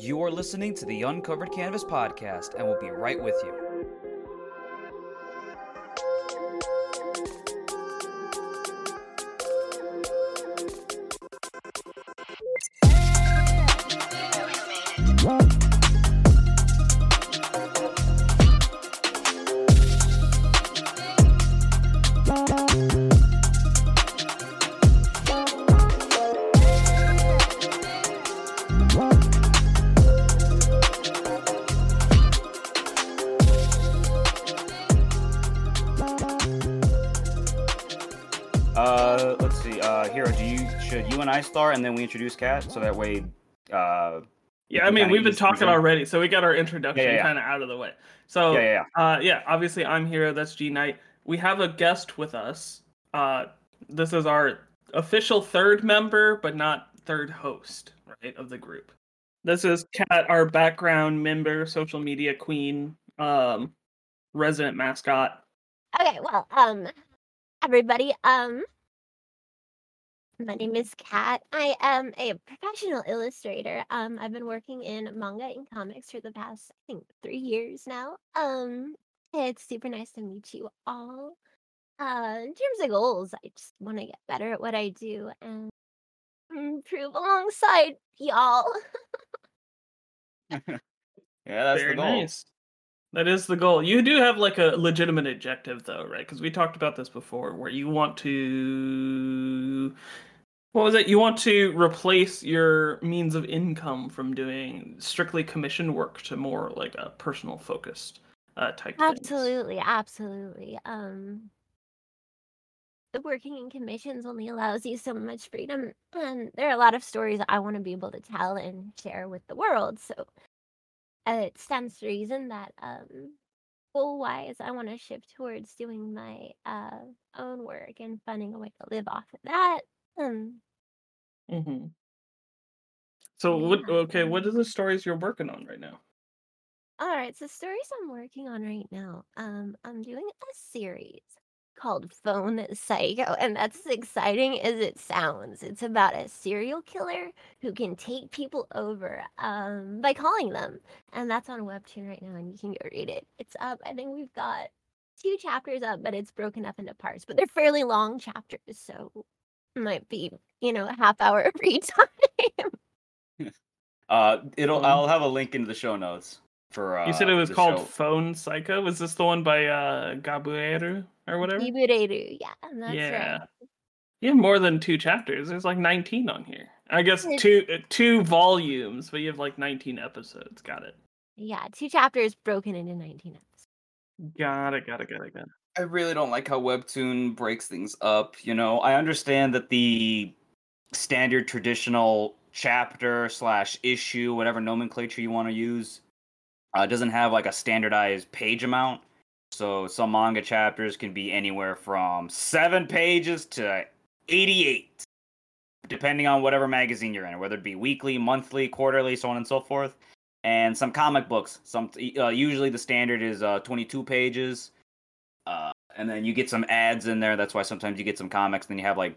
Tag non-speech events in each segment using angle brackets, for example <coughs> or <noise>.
You are listening to the Uncovered Canvas podcast, and we'll be right with you. And I start, and then we introduce Kat, so that way, uh, Yeah, I mean, we've been talking in. already, so we got our introduction Yeah, yeah, yeah. kind of out of the way. So, yeah, yeah, yeah. uh, yeah, obviously, I'm Hero. That's G Knight. We have a guest with us. Uh, this is our official third member, but not third host, right, of the group. This is Kat, our background member, social media queen, um, resident mascot. Okay, well, um, everybody, um, my name is Kat. I am a professional illustrator. Um, I've been working in manga and comics for the past, I think, three years now. Um, it's super nice to meet you all. Uh, in terms of goals, I just want to get better at what I do and improve alongside y'all. <laughs> Yeah, that's Very the goal. nice. That is the goal. You do have like a legitimate objective, though, right? Because we talked about this before, where you want to. What was it? You want to replace your means of income from doing strictly commission work to more like a personal focused uh, type. things. Absolutely, absolutely. Um, the working in commissions only allows you so much freedom, and there are a lot of stories I want to be able to tell and share with the world. So uh, it stands to reason that, um, goal-wise, I want to shift towards doing my uh own work and finding a way to live off of that. Um, hmm So what? Yeah. Okay, what are the stories you're working on right now? all right, so stories I'm working on right now. Um, I'm doing a series called Phone Psycho, and that's as exciting as it sounds. It's about a serial killer who can take people over um by calling them. And that's on Webtoon right now, and you can go read it. It's up. I think we've got two chapters up, but it's broken up into parts. But they're fairly long chapters, so might be, you know, a half hour of read <laughs> time. <laughs> Uh, it'll. Um, I'll have a link into the show notes for. Uh, you said it was called show. Phone Psycho. Was this the one by uh, Gabueru or whatever? Ibureru, yeah, and that's yeah. right. You have more than two chapters. There's like 19 on here. I guess It's- two uh, two volumes, but you have like 19 episodes. Got it. Yeah, two chapters broken into 19 episodes. Got it. Got it. Got it. Got it. I really don't like how Webtoon breaks things up. You know, I understand that the standard traditional chapter slash issue, whatever nomenclature you want to use, uh, doesn't have like a standardized page amount. So some manga chapters can be anywhere from seven pages to 88, depending on whatever magazine you're in, whether it be weekly, monthly, quarterly, so on and so forth. And some comic books, some uh, usually the standard is uh, 22 pages. Uh, and then you get some ads in there. That's why sometimes you get some comics. Then you have like,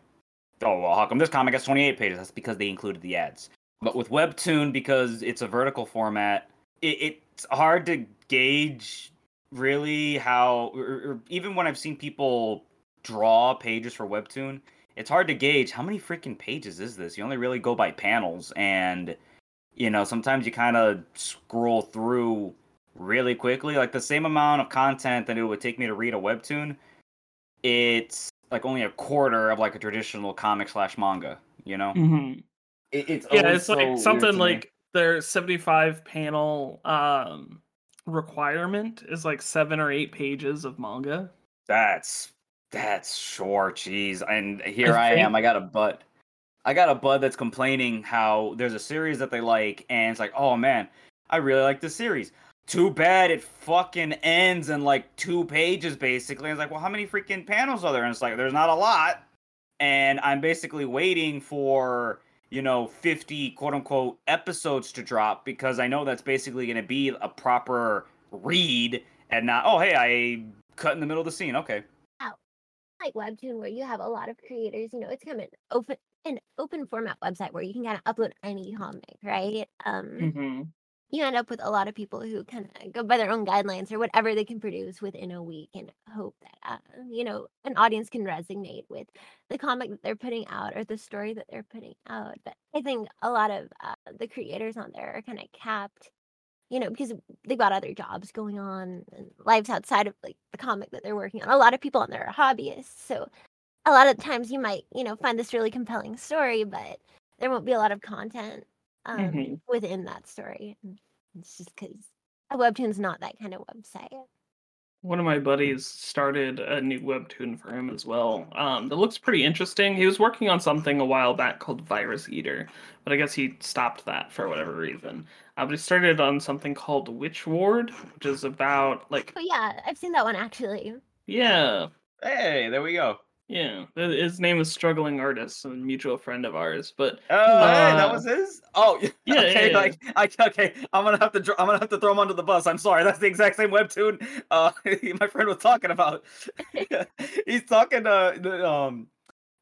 oh well, how come this comic has 28 pages? That's because they included the ads. But with Webtoon, because it's a vertical format, it, it's hard to gauge really how. Or, or even when I've seen people draw pages for Webtoon, it's hard to gauge how many freaking pages is this. You only really go by panels, and you know sometimes you kind of scroll through really quickly. Like the same amount of content that it would take me to read a webtoon, it's like only a quarter of like a traditional comic slash manga. You know, hmm it, it's Yeah, it's so like something to me. like their 75 panel um requirement is like seven or eight pages of manga. that's that's short. Jeez, and here I I, am. I got a butt. I got a bud that's complaining how there's a series that they like, and it's like, oh man, I really like this series. Too bad it fucking ends in like two pages, basically. It's like, well, how many freaking panels are there? And it's like, there's not a lot. And I'm basically waiting for, you know, 50 quote unquote episodes to drop because I know that's basically going to be a proper read and not, oh, hey, I cut in the middle of the scene. Okay. like webtoon where you have a lot of creators you know it's kind of an open an open format website where you can kind of upload any comic, right? Um, hmm you end up with a lot of people who kind of go by their own guidelines or whatever they can produce within a week and hope that uh, you know an audience can resonate with the comic that they're putting out or the story that they're putting out but i think a lot of uh, the creators on there are kind of capped you know because they've got other jobs going on and lives outside of like the comic that they're working on. A lot of people on there are hobbyists so a lot of times you might you know find this really compelling story but there won't be a lot of content um, Mhm. within that story. It's just because a webtoon's not that kind of website. One of my buddies started a new webtoon for him as well. Um, that looks pretty interesting. He was working on something a while back called Virus Eater, but I guess he stopped that for whatever reason. Uh, but he started on something called Witch Ward, which is about like But yeah, I've seen that one actually. yeah, Hey, there we go. Yeah. His name is Struggling Artist, a mutual friend of ours. But Oh, hey, that Uh, was his. Oh, <laughs> yeah, yeah, okay. yeah. Like, I, okay, I'm gonna have to. I'm gonna have to throw him under the bus. I'm sorry. That's the exact same webtoon. Uh, <laughs> my friend was talking about. <laughs> He's talking to the, um,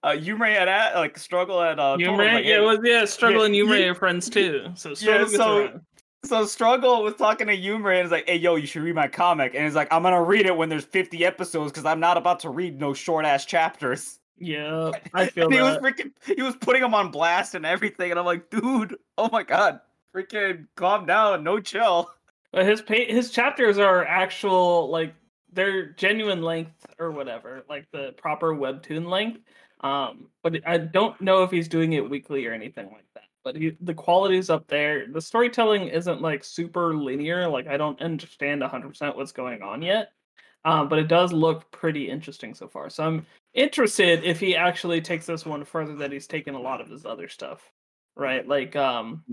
uh, Yumre at, at like struggle at uh. Yumre, like, yeah, hey- it was yeah. Struggle and you- Yumre are friends too. So Struggle gets so- around. So struggle was talking to Yumre and is like, "Hey, yo, you should read my comic." And he's like, "I'm gonna read it when there's 50 episodes because I'm not about to read no short ass chapters." Yeah, <laughs> I feel And he was freaking. He was putting him on blast and everything, and I'm like, "Dude, oh my god, freaking calm down, no chill." But his pa- his chapters are actual like they're genuine length or whatever, like the proper webtoon length. Um, but I don't know if he's doing it weekly or anything like that. But he, the quality's up there. The storytelling isn't like super linear. Like I don't understand 100% what's going on yet. Um, but it does look pretty interesting so far. So I'm interested if he actually takes this one further that he's taken a lot of his other stuff. Right? Like um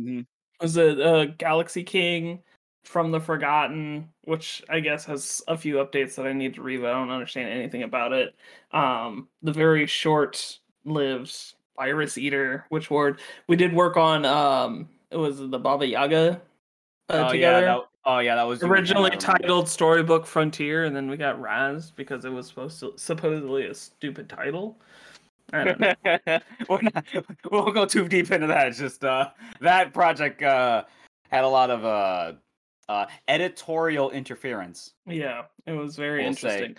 was it uh, Galaxy King from the Forgotten, which I guess has a few updates that I need to read, but I don't understand anything about it. Um, the very short lived Virus Eater, which word we did work on. Um, it was the Baba Yaga uh, oh together. yeah, that, oh yeah, that was Originally titled Storybook Frontier, and then we got Raz because it was supposed to supposedly a stupid title. I don't know. <laughs> We're not, we won't go too deep into that. It's just uh, that project uh, had a lot of uh, uh, editorial interference. Yeah, it was very We'll say. interesting.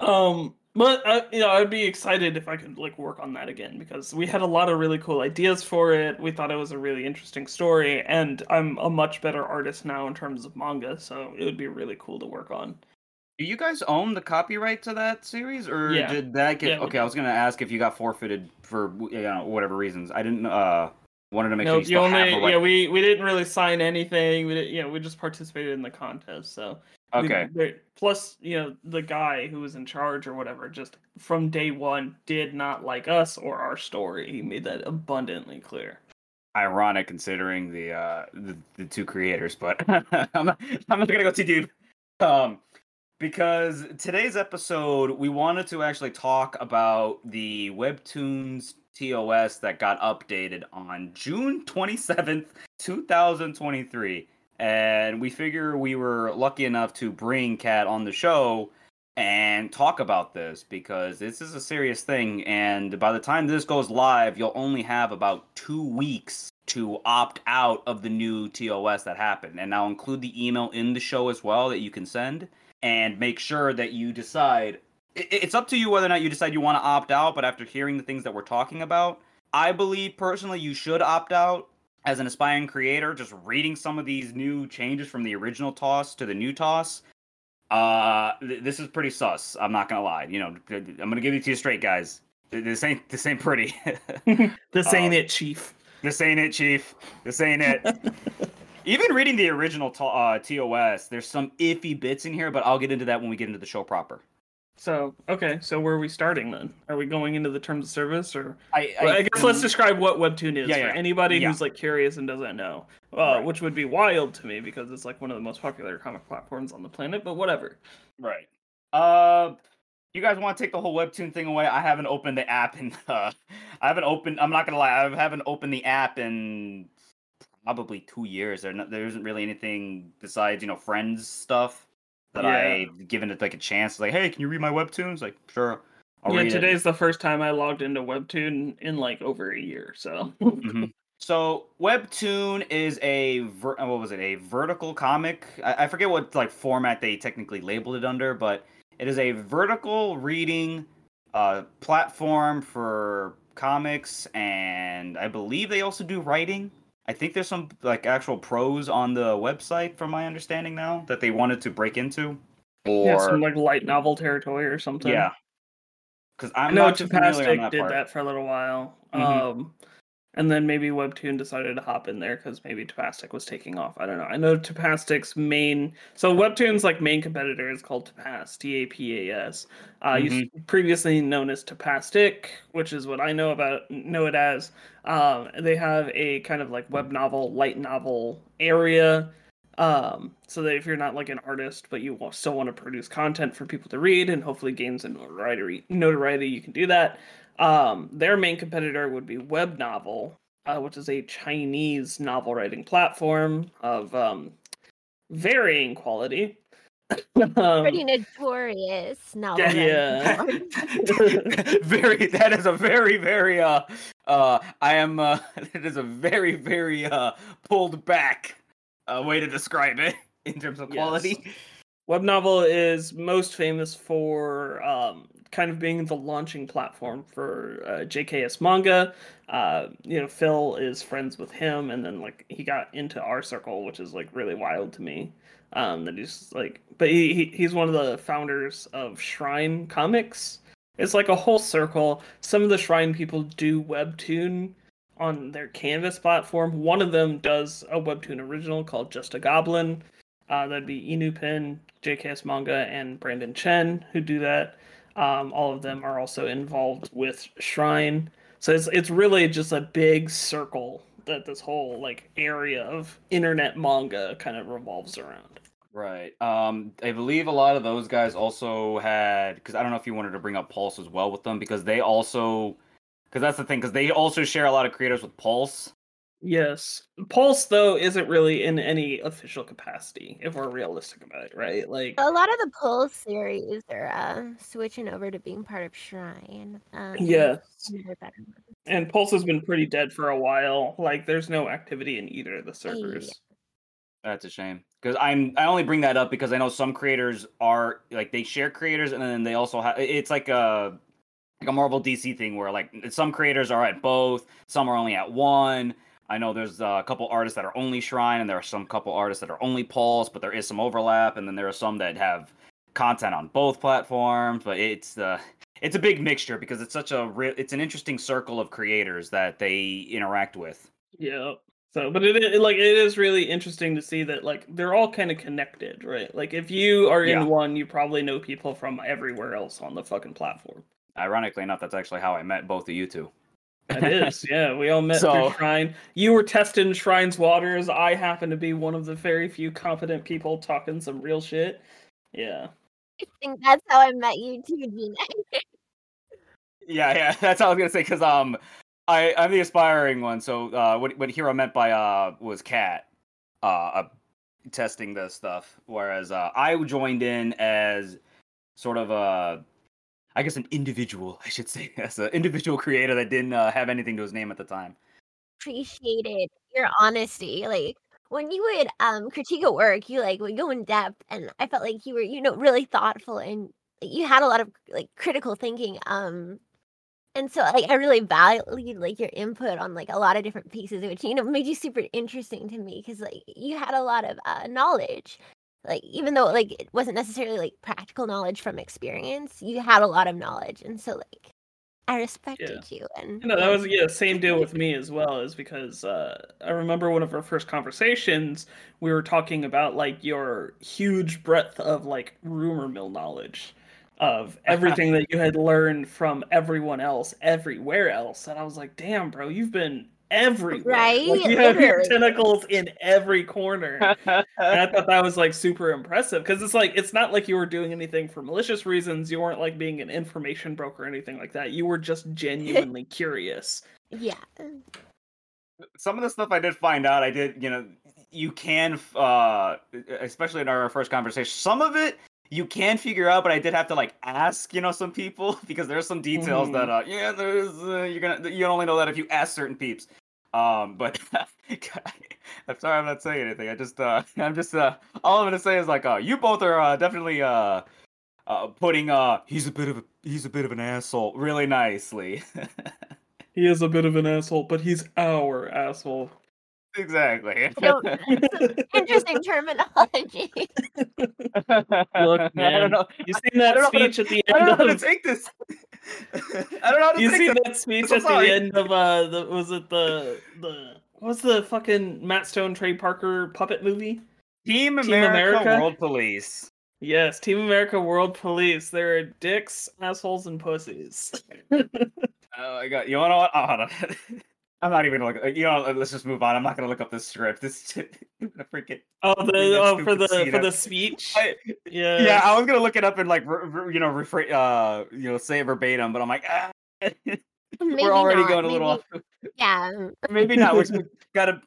Um, but uh, you know, I'd be excited if I could like work on that again because we had a lot of really cool ideas for it. We thought it was a really interesting story, and I'm a much better artist now in terms of manga, so it would be really cool to work on. Do you guys own the copyright to that series, or Yeah. did that get? Yeah, okay, I was gonna ask if you got forfeited for you know whatever reasons. I didn't. Uh, wanted to make sure No, you you only yeah we we didn't really sign anything. We did, you know we just participated in the contest, so okay, plus, you know, the guy who was in charge or whatever, just from day one, did not like us or our story. He made that abundantly clear. ironic considering the uh the, the two creators, but <laughs> I'm not, I'm not gonna go too deep. Um, because today's episode we wanted to actually talk about the webtoons TOS that got updated on June 27th, 2023. And we figure we were lucky enough to bring Kat on the show and talk about this because this is a serious thing. And by the time this goes live, you'll only have about two weeks to opt out of the new TOS that happened. And I'll include the email in the show as well that you can send and make sure that you decide. It's up to you whether or not you decide you want to opt out, but after hearing the things that we're talking about, I believe personally you should opt out as an aspiring creator, just reading some of these new changes from the original toss to the new toss. Uh, th- this is pretty sus. I'm not gonna lie. You know, I'm gonna give it to you straight, guys. This ain't this ain't pretty. <laughs> <laughs> this ain't Uh, it, Chief. this ain't it, Chief. This ain't it. <laughs> Even reading the original to- uh, TOS, there's some iffy bits in here, but I'll get into that when we get into the show proper. So, okay, so where are we starting then? Are we going into the terms of service or I, Well, I, guess let's describe what webtoon is Yeah, for yeah. anybody Yeah. who's like curious and doesn't know. Uh, Right. which would be wild to me because it's like one of the most popular comic platforms on the planet, but whatever. Right. Uh, you guys want to take the whole webtoon thing away? I haven't opened the app and <laughs> uh, I haven't opened. I'm not gonna lie, I haven't opened the app in probably two years. There, no, there isn't really anything besides you know friends stuff that Yeah. I've given it like a chance. Like, hey, can you read my webtoons? Like, sure. I'll yeah, read it. today's the first time I logged into Webtoon in like over a year. So Mhm. So Webtoon is a ver- what was it? A vertical comic. I-, I forget what like format they technically labeled it under, but it is a vertical reading uh, platform for comics, and I believe they also do writing. I think there's some like actual prose on the website, from my understanding now, that they wanted to break into. Or yeah, some like light novel territory or something. yeah, because I I'm know not too familiar on that did part. that for a little while. Mhm. Um, and then maybe Webtoon decided to hop in there because maybe Tapastic was taking off. I don't know. I know Tapastic's main. So Webtoon's like main competitor is called Tapas, T A P A S. Uh, Mm-hmm. previously known as Tapastic, which is what I know about know it as. Um, they have a kind of like web novel, light novel area. Um, so that if you're not like an artist, but you still want to produce content for people to read and hopefully gain some notoriety, notoriety, you can do that. Um, their main competitor would be Web Novel, uh, which is a Chinese novel writing platform of um, varying quality. <coughs> Um, Pretty notorious novel. yeah. writing. <laughs> <laughs> very that is a very very uh uh i am uh <laughs> it is a very very uh pulled back uh way to describe it in terms of quality Web Novel is most famous for um, kind of being the launching platform for uh, JKS manga. Uh, you know, Phil is friends with him, and then like he got into our circle, which is like really wild to me. Um, that he's like, but he, he he's one of the founders of Shrine Comics. It's like a whole circle. Some of the Shrine people do webtoon on their Canvas platform. One of them does a webtoon original called Just a Goblin. Uh, that'd be Inupin, JKS Manga, and Brandon Chen who do that. Um, all of them are also involved with Shrine. So it's it's really just a big circle that this whole like area of internet manga kind of revolves around. right um i believe a lot of those guys also had because i don't know if you wanted to bring up pulse as well with them because they also because that's the thing because they also share a lot of creators with pulse Yes. Pulse though isn't really in any official capacity if we're realistic about it, right? Like A lot of the Pulse series are uh, switching over to being part of Shrine. Um, yes. some of their better ones. And Pulse has been pretty dead for a while. Like there's no activity in either of the servers. That's a shame because I'm I only bring that up because I know some creators are like they share creators and then they also have it's like a like a Marvel DC thing where like some creators are at both, some are only at one. I know there's a couple artists that are only Shrine and there are some couple artists that are only Pulse, but there is some overlap and then there are some that have content on both platforms, but it's uh it's a big mixture because it's such a real it's an interesting circle of creators that they interact with. Yeah. So, but it, it like it is really interesting to see that like they're all kind of connected, right? Like if you are in Yeah. one, you probably know people from everywhere else on the fucking platform. Ironically enough, that's actually how I met both of you two. It is, <laughs> yeah. We all met So- through Shrine. You were testing Shrine's waters. I happen to be one of the very few competent people talking some real shit. Yeah. I think that's how I met you too, Gina. <laughs> Yeah, yeah, that's how I was gonna say because um, I I'm the aspiring one. So uh, what what Hero meant by uh was Kat, uh, uh testing this stuff, whereas uh I joined in as sort of a, I guess an individual, I should say, <laughs> as an individual creator that didn't uh, have anything to his name at the time. Appreciated your honesty. Like when you would um critique a work, you like would go in depth, and I felt like you were, you know, really thoughtful and you had a lot of like critical thinking. Um, and so like I really valued like your input on like a lot of different pieces, which you know made you super interesting to me because like you had a lot of uh, knowledge. Like even though like it wasn't necessarily like practical knowledge from experience, you had a lot of knowledge, and so like I respected you. And No, that was yeah, same deal with me as well. Is because uh, I remember one of our first conversations, we were talking about like your huge breadth of like rumor mill knowledge of everything that you had learned from everyone else, everywhere else, and I was like, damn, bro, you've been everywhere. Right? Like, you have your tentacles in every corner. <laughs> And I thought that was like super impressive because it's like it's not like you were doing anything for malicious reasons. You weren't like being an information broker or anything like that. You were just genuinely <laughs> curious. yeah. some of the stuff I did find out, I did, you know, you can, uh, especially in our first conversation, some of it you can figure out, but I did have to like ask, you know, some people <laughs> because there's some details that uh yeah, there's uh, you're gonna you only know that if you ask certain peeps. Um, but <laughs> I'm sorry I'm not saying anything. I just uh <laughs> I'm just uh all I'm gonna say is like uh you both are uh definitely uh uh putting uh he's a bit of a he's a bit of an asshole really nicely. <laughs> He is a bit of an asshole, but he's our asshole. Exactly. I don't- <laughs> Interesting terminology. Look, <laughs> I don't know. You seen that don't know how to- speech at the end? I don't know how to of take this. <laughs> I don't know how to You take see this. that speech so at the end of uh the was it the the what was the fucking Matt Stone Trey Parker puppet movie? Team Team America, America? World Police. Yes, Team America World Police. There are dicks, assholes, and pussies. Oh my god! You wanna? know what? Oh, hold on. I'm not even gonna look. You know, let's just move on. I'm not gonna look up this script. This <laughs> I'm gonna freaking. oh, the oh, for the scene for up. the speech. I, yeah, yeah, I was gonna look it up and like, re, re- you know, rephrase, uh, you know, say it verbatim, but I'm like, ah, <laughs> Maybe we're already not, going a maybe, little off. <laughs> Yeah. Maybe not. We we gotta.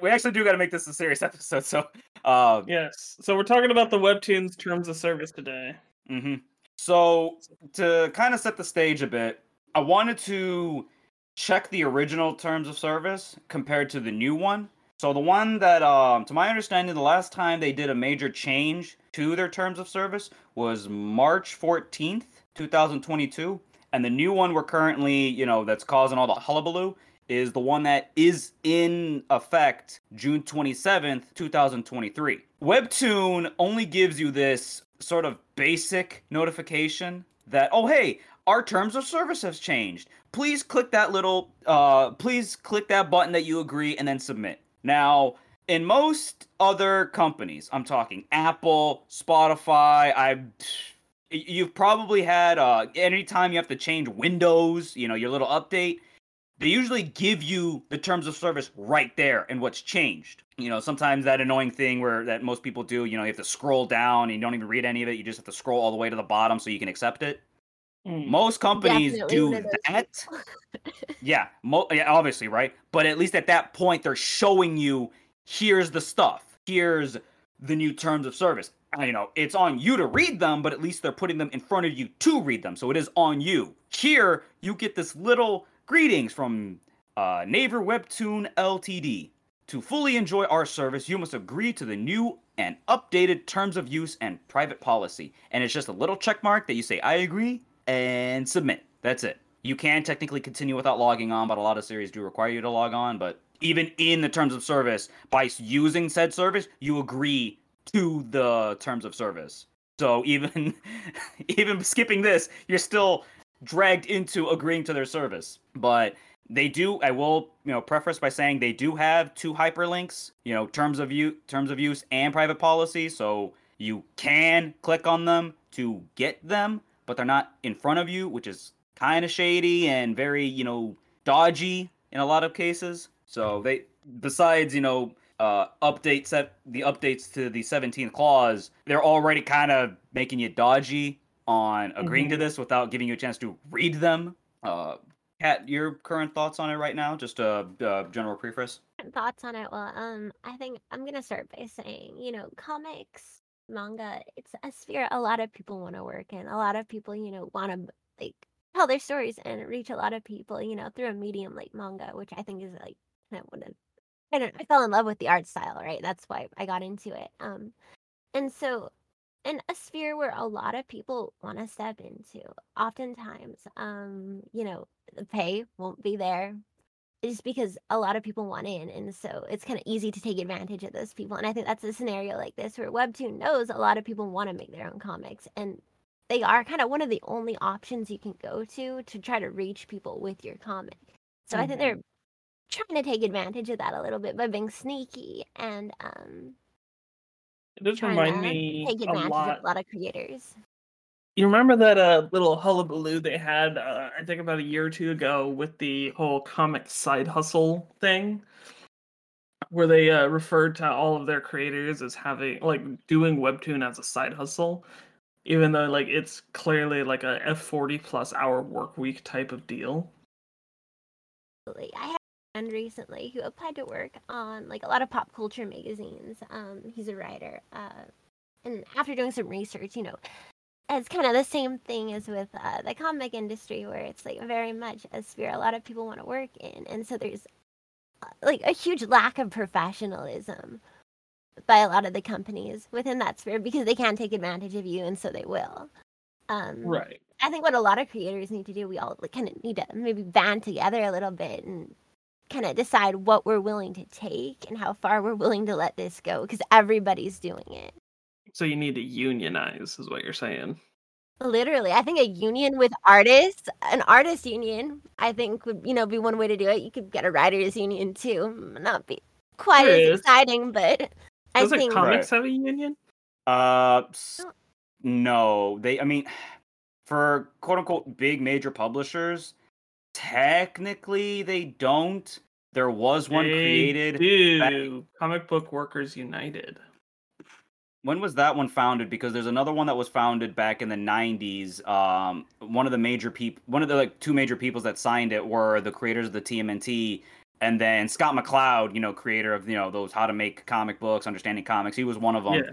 We actually do gotta make this a serious episode. So, uh, Yes. So we're talking about the webtoons terms of service today. hmm So to kind of set the stage a bit, I wanted to check the original terms of service compared to the new one. So the one that, um, to my understanding, the last time they did a major change to their terms of service was March fourteenth, two thousand twenty-two, and the new one we're currently, you know, that's causing all the hullabaloo is the one that is in effect June 27th, 2023. Webtoon only gives you this sort of basic notification that, oh, hey, our terms of service has changed. Please click that little, uh, please click that button that you agree and then submit. Now, in most other companies, I'm talking Apple, Spotify, I you've probably had uh anytime you have to change Windows, you know, your little update, they usually give you the terms of service right there and what's changed. You know, sometimes that annoying thing where that most people do, you know, you have to scroll down and you don't even read any of it, you just have to scroll all the way to the bottom so you can accept it. Mm. Most companies Definitely do one of those that. <laughs> Yeah, mo- yeah, obviously, right? But at least at that point, they're showing you here's the stuff. Here's the new terms of service. You know, it's on you to read them, but at least they're putting them in front of you to read them. So it is on you. Here, you get this little greetings from uh, Naver Webtoon Ltd. To fully enjoy our service, you must agree to the new and updated terms of use and private policy. And it's just a little check mark that you say, I agree, and submit. That's it. You can technically continue without logging on, but a lot of series do require you to log on. But even in the terms of service, by using said service, you agree to the terms of service. So even <laughs> even skipping this, you're still dragged into agreeing to their service. But they do I will, you know, preface by saying they do have two hyperlinks, you know, terms of use terms of use and private policy, so you can click on them to get them, but they're not in front of you, which is kind of shady and very, you know, dodgy in a lot of cases. So they besides, you know, uh update set the updates to the 17th clause, they're already kind of making you dodgy on agreeing to Mhm. this without giving you a chance to read them. Uh Kat, your current thoughts on it right now? Just a uh, general preface. thoughts on it well um i think i'm gonna start by saying you know comics manga it's a sphere a lot of people want to work in. A lot of people you know want to like tell their stories and reach a lot of people you know through a medium like manga which i think is like kind of one of i don't i fell in love with the art style right? That's why i got into it um and so in a sphere where a lot of people want to step into oftentimes um you know the pay won't be there just because a lot of people want in and so it's kind of easy to take advantage of those people and i think that's a scenario like this where webtoon knows a lot of people want to make their own comics and they are kind of one of the only options you can go to to try to reach people with your comic so i think they're trying to take advantage of that a little bit by being sneaky and um It does remind me take a advantage lot. of a lot of creators You remember that uh, little hullabaloo they had, uh, I think about a year or two ago, with the whole comic side hustle thing, where they uh, referred to all of their creators as having like doing webtoon as a side hustle, even though like it's clearly like a F forty plus hour work week type of deal. I had a friend recently who applied to work on like a lot of pop culture magazines. Um, he's a writer. Uh, and after doing some research, you know, it's kind of the same thing as with uh, the comic industry, where it's like very much a sphere a lot of people want to work in, and so there's uh, like a huge lack of professionalism by a lot of the companies within that sphere because they can take advantage of you, and so they will. Um, Right. I think what a lot of creators need to do, we all like, kind of need to maybe band together a little bit and kind of decide what we're willing to take and how far we're willing to let this go because everybody's doing it. So you need to unionize, is what you're saying. Literally, I think a union with artists, an artist union, I think would you know be one way to do it. You could get a writers union too, M- not be quite There as is. exciting, but I Doesn't think comics have a union? Uh, s- Oh. no, they. I mean, for quote unquote big major publishers, technically they don't. There was one They created. Do Comic Book Workers United? When was that one founded? Because there's another one that was founded back in the '90s. Um, one of the major people, one of the like two major peoples that signed it were the creators of the TMNT, and then Scott McCloud, you know, creator of you know those how to make comic books, understanding comics. He was one of them. Yeah.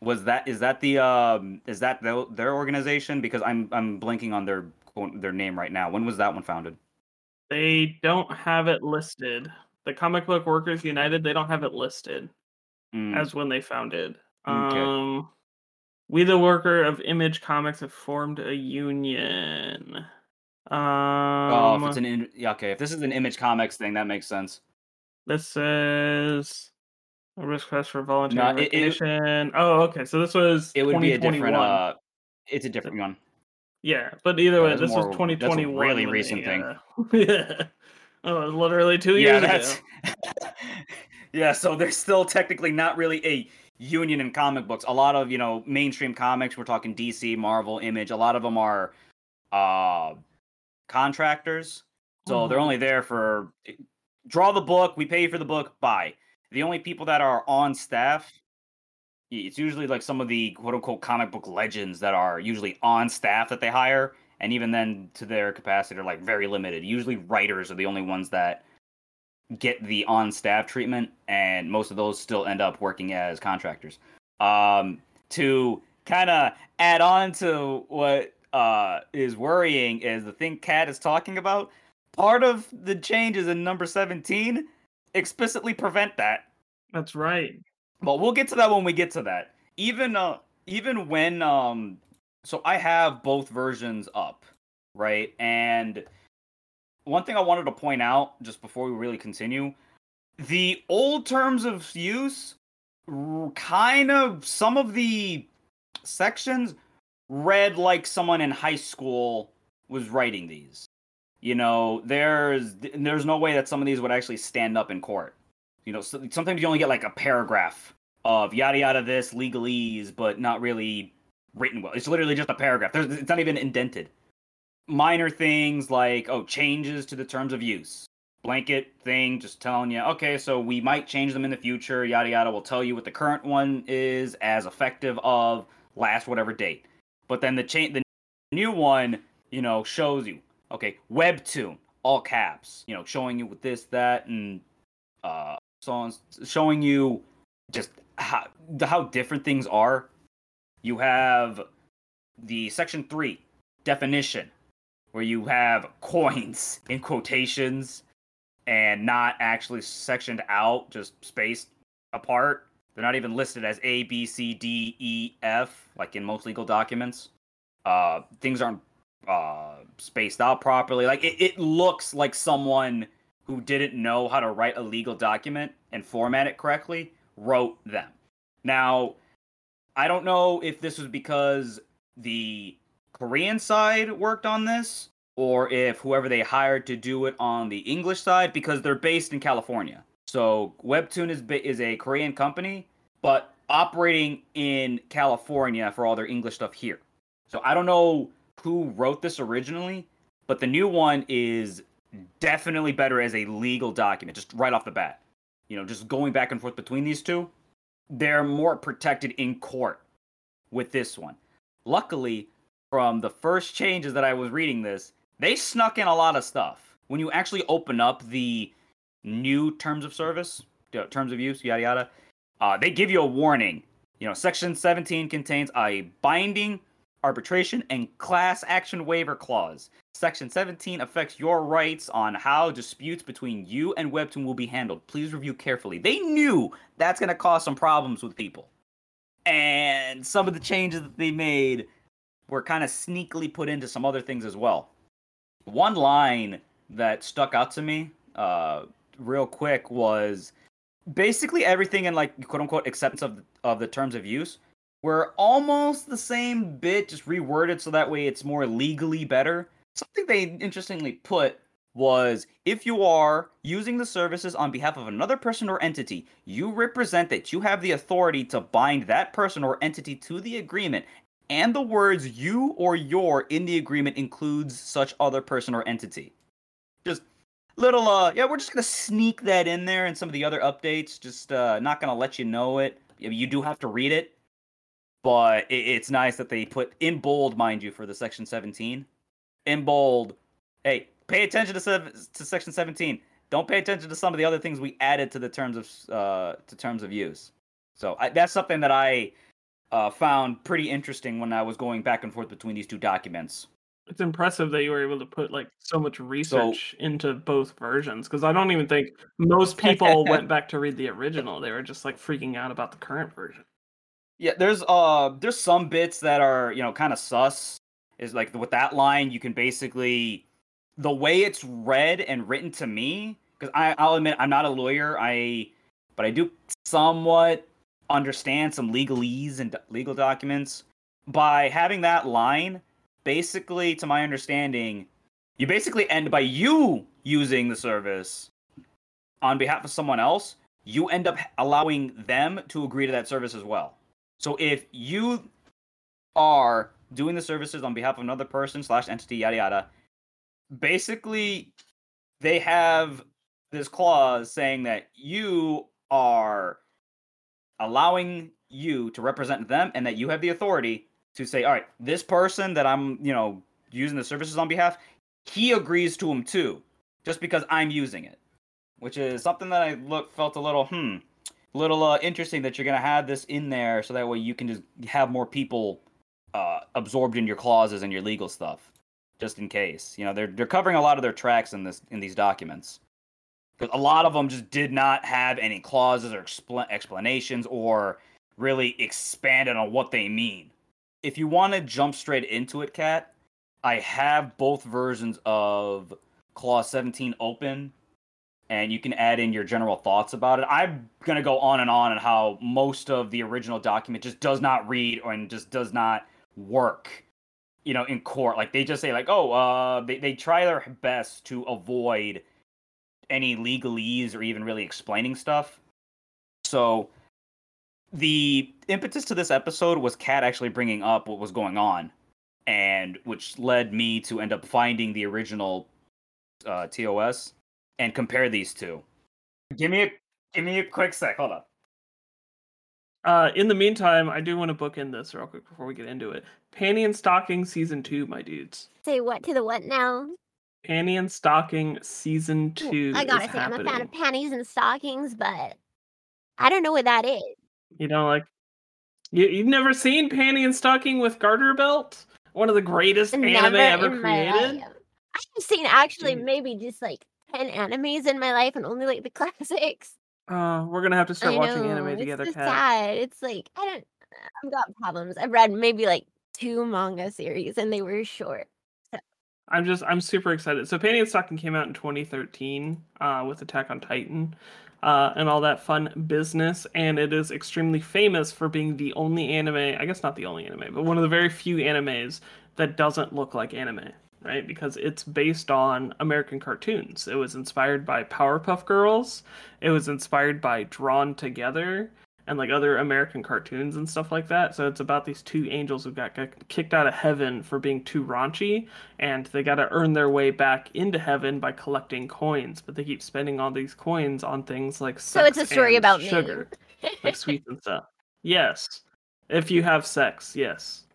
Was that is that the um is that the, their organization? Because I'm I'm blinking on their their name right now. When was that one founded? They don't have it listed. The Comic Book Workers United, they don't have it listed Mm, as when they founded. Okay. Um, we, the worker of Image Comics, have formed a union. Um, oh, if it's an in, yeah, okay. If this is an Image Comics thing, that makes sense. this says a request for voluntary No, it- it- recognition. oh, okay. So this was It would be a different. 2021. uh It's a different one. Yeah, but either way, this was more- that's a 2021. really recent they, thing. uh, <laughs> yeah. Oh, it was literally two yeah, years that's. ago. <laughs> yeah, so there's still technically not really a union in comic books. A lot of you know mainstream comics. We're talking DC, Marvel, Image. A lot of them are uh contractors, so they're Mhm. only there for draw the book. We pay for the book. Buy. The only people that are on staff. It's usually like some of the quote unquote comic book legends that are usually on staff that they hire, and even then to their capacity are like very limited. Usually writers are the only ones that get the on staff treatment, and most of those still end up working as contractors. Um, to kind of add on to what uh, is worrying is the thing Kat is talking about. Part of the changes in number 17 explicitly prevent that. That's right. But we'll get to that when we get to that. Even uh even when um so I have both versions up, right? And one thing I wanted to point out just before we really continue, the old terms of use kind of some of the sections read like someone in high school was writing these. You know, there's there's no way that some of these would actually stand up in court. You know, so, sometimes you only get like a paragraph of yada yada this legalese, but not really written well. It's literally just a paragraph. There's, it's not even indented. Minor things like oh changes to the terms of use, blanket thing, just telling you okay, so we might change them in the future. Yada yada. We'll tell you what the current one is as effective of last whatever date. But then the change, the new one, you know, shows you okay webtoon all caps you know showing you with this that and uh so on showing you just how how different things are you have the section 3 definition where you have coins in quotations and not actually sectioned out just spaced apart. They're not even listed as a b c d e f like in most legal documents. Uh things aren't uh spaced out properly. Like it, it looks like someone who didn't know how to write a legal document and format it correctly wrote them. Now i don't know if this was because the korean side worked on this or if whoever they hired to do it on the english side because they're based in california so webtoon is is a korean company but operating in california for all their english stuff here so i don't know who wrote this originally, but the new one is definitely better as a legal document, just right off the bat. You know, just going back and forth between these two, they're more protected in court with this one. Luckily, from the first changes that I was reading this, they snuck in a lot of stuff. When you actually open up the new terms of service, terms of use, yada yada, uh, they give you a warning You know, Section 17 contains a binding, arbitration, and class action waiver clause. Section 17 affects your rights on how disputes between you and Webtoon will be handled. Please review carefully. They knew that's going to cause some problems with people. And some of the changes that they made were kind of sneakily put into some other things as well. One line that stuck out to me uh, real quick was basically everything in like quote unquote acceptance of of the terms of use were almost the same bit, just reworded so that way it's more legally better. Something they interestingly put was if you are using the services on behalf of another person or entity, you represent that you have the authority to bind that person or entity to the agreement. And the words you or your in the agreement includes such other person or entity. Just little uh yeah, we're just gonna sneak that in there and some of the other updates. Just uh not gonna let you know it. You do have to read it, but it's nice that they put in bold, mind you, for the section 17. In bold, hey, pay attention to sev- to section 17. Don't pay attention to some of the other things we added to the terms of uh to terms of use. So I, that's something that I uh, found pretty interesting when I was going back and forth between these two documents. It's impressive that you were able to put like so much research so, into both versions because I don't even think most people <laughs> went back to read the original. They were just like freaking out about the current version. Yeah, there's uh there's some bits that are, you know, kind of sus. Is like with that line you can basically the way it's read and written to me because I'll admit I'm not a lawyer. I but I do somewhat understand some legalese and legal documents. By having that line, basically, to my understanding, you basically end by you using the service on behalf of someone else. You end up allowing them to agree to that service as well. So if you are doing the services on behalf of another person slash entity, yada yada, basically they have this clause saying that you are allowing you to represent them and that you have the authority to say, all right, this person that I'm, you know, using the services on behalf, he agrees to them too, just because I'm using it, which is something that I look felt a little hmm, little uh, interesting that you're gonna have this in there, so that way you can just have more people uh, absorbed in your clauses and your legal stuff, just in case. You know, they're they're covering a lot of their tracks in this in these documents. A lot of them just did not have any clauses or expl- explanations or really expanded on what they mean if you want to jump straight into it, Kat, I have both versions of Clause 17 open, and you can add in your general thoughts about it. I'm gonna go on and on on how most of the original document just does not read and just does not work. You know, in court, like they just say, like, oh, uh, they they try their best to avoid any legalese or even really explaining stuff. So the impetus to this episode was Kat actually bringing up what was going on, and which led me to end up finding the original uh, TOS and compare these two. Give me a give me a quick sec. Hold on. Uh, in the meantime, I do want to book in this real quick before we get into it. Panty and Stocking season two, my dudes. Say what to the what now? Panty and Stocking season two. I gotta say, happening. I'm a fan of panties and stockings, but I don't know what that is. You know, like you, you've never seen Panty and Stocking with Garter Belt? One of the greatest never anime ever created. I've seen actually Dude. maybe just like ten animes in my life, and only like the <laughs> classics. Uh, we're gonna have to start I watching know, anime together, it's Kat. sad. It's like I don't. I've got problems. I've read maybe like two manga series, and they were short. I'm just I'm super excited. So Panty and Stocking came out in 2013 uh, with Attack on Titan uh, and all that fun business. And it is extremely famous for being the only anime, I guess not the only anime, but one of the very few animes that doesn't look like anime, right? Because it's based on American cartoons. It was inspired by Powerpuff Girls, it was inspired by Drawn Together, and like other American cartoons and stuff like that. So it's about these two angels who got, got kicked out of heaven for being too raunchy, and they got to earn their way back into heaven by collecting coins. But they keep spending all these coins on things like so it's a story about sugar, like sweets and stuff. Yes, if you have sex, yes. <laughs>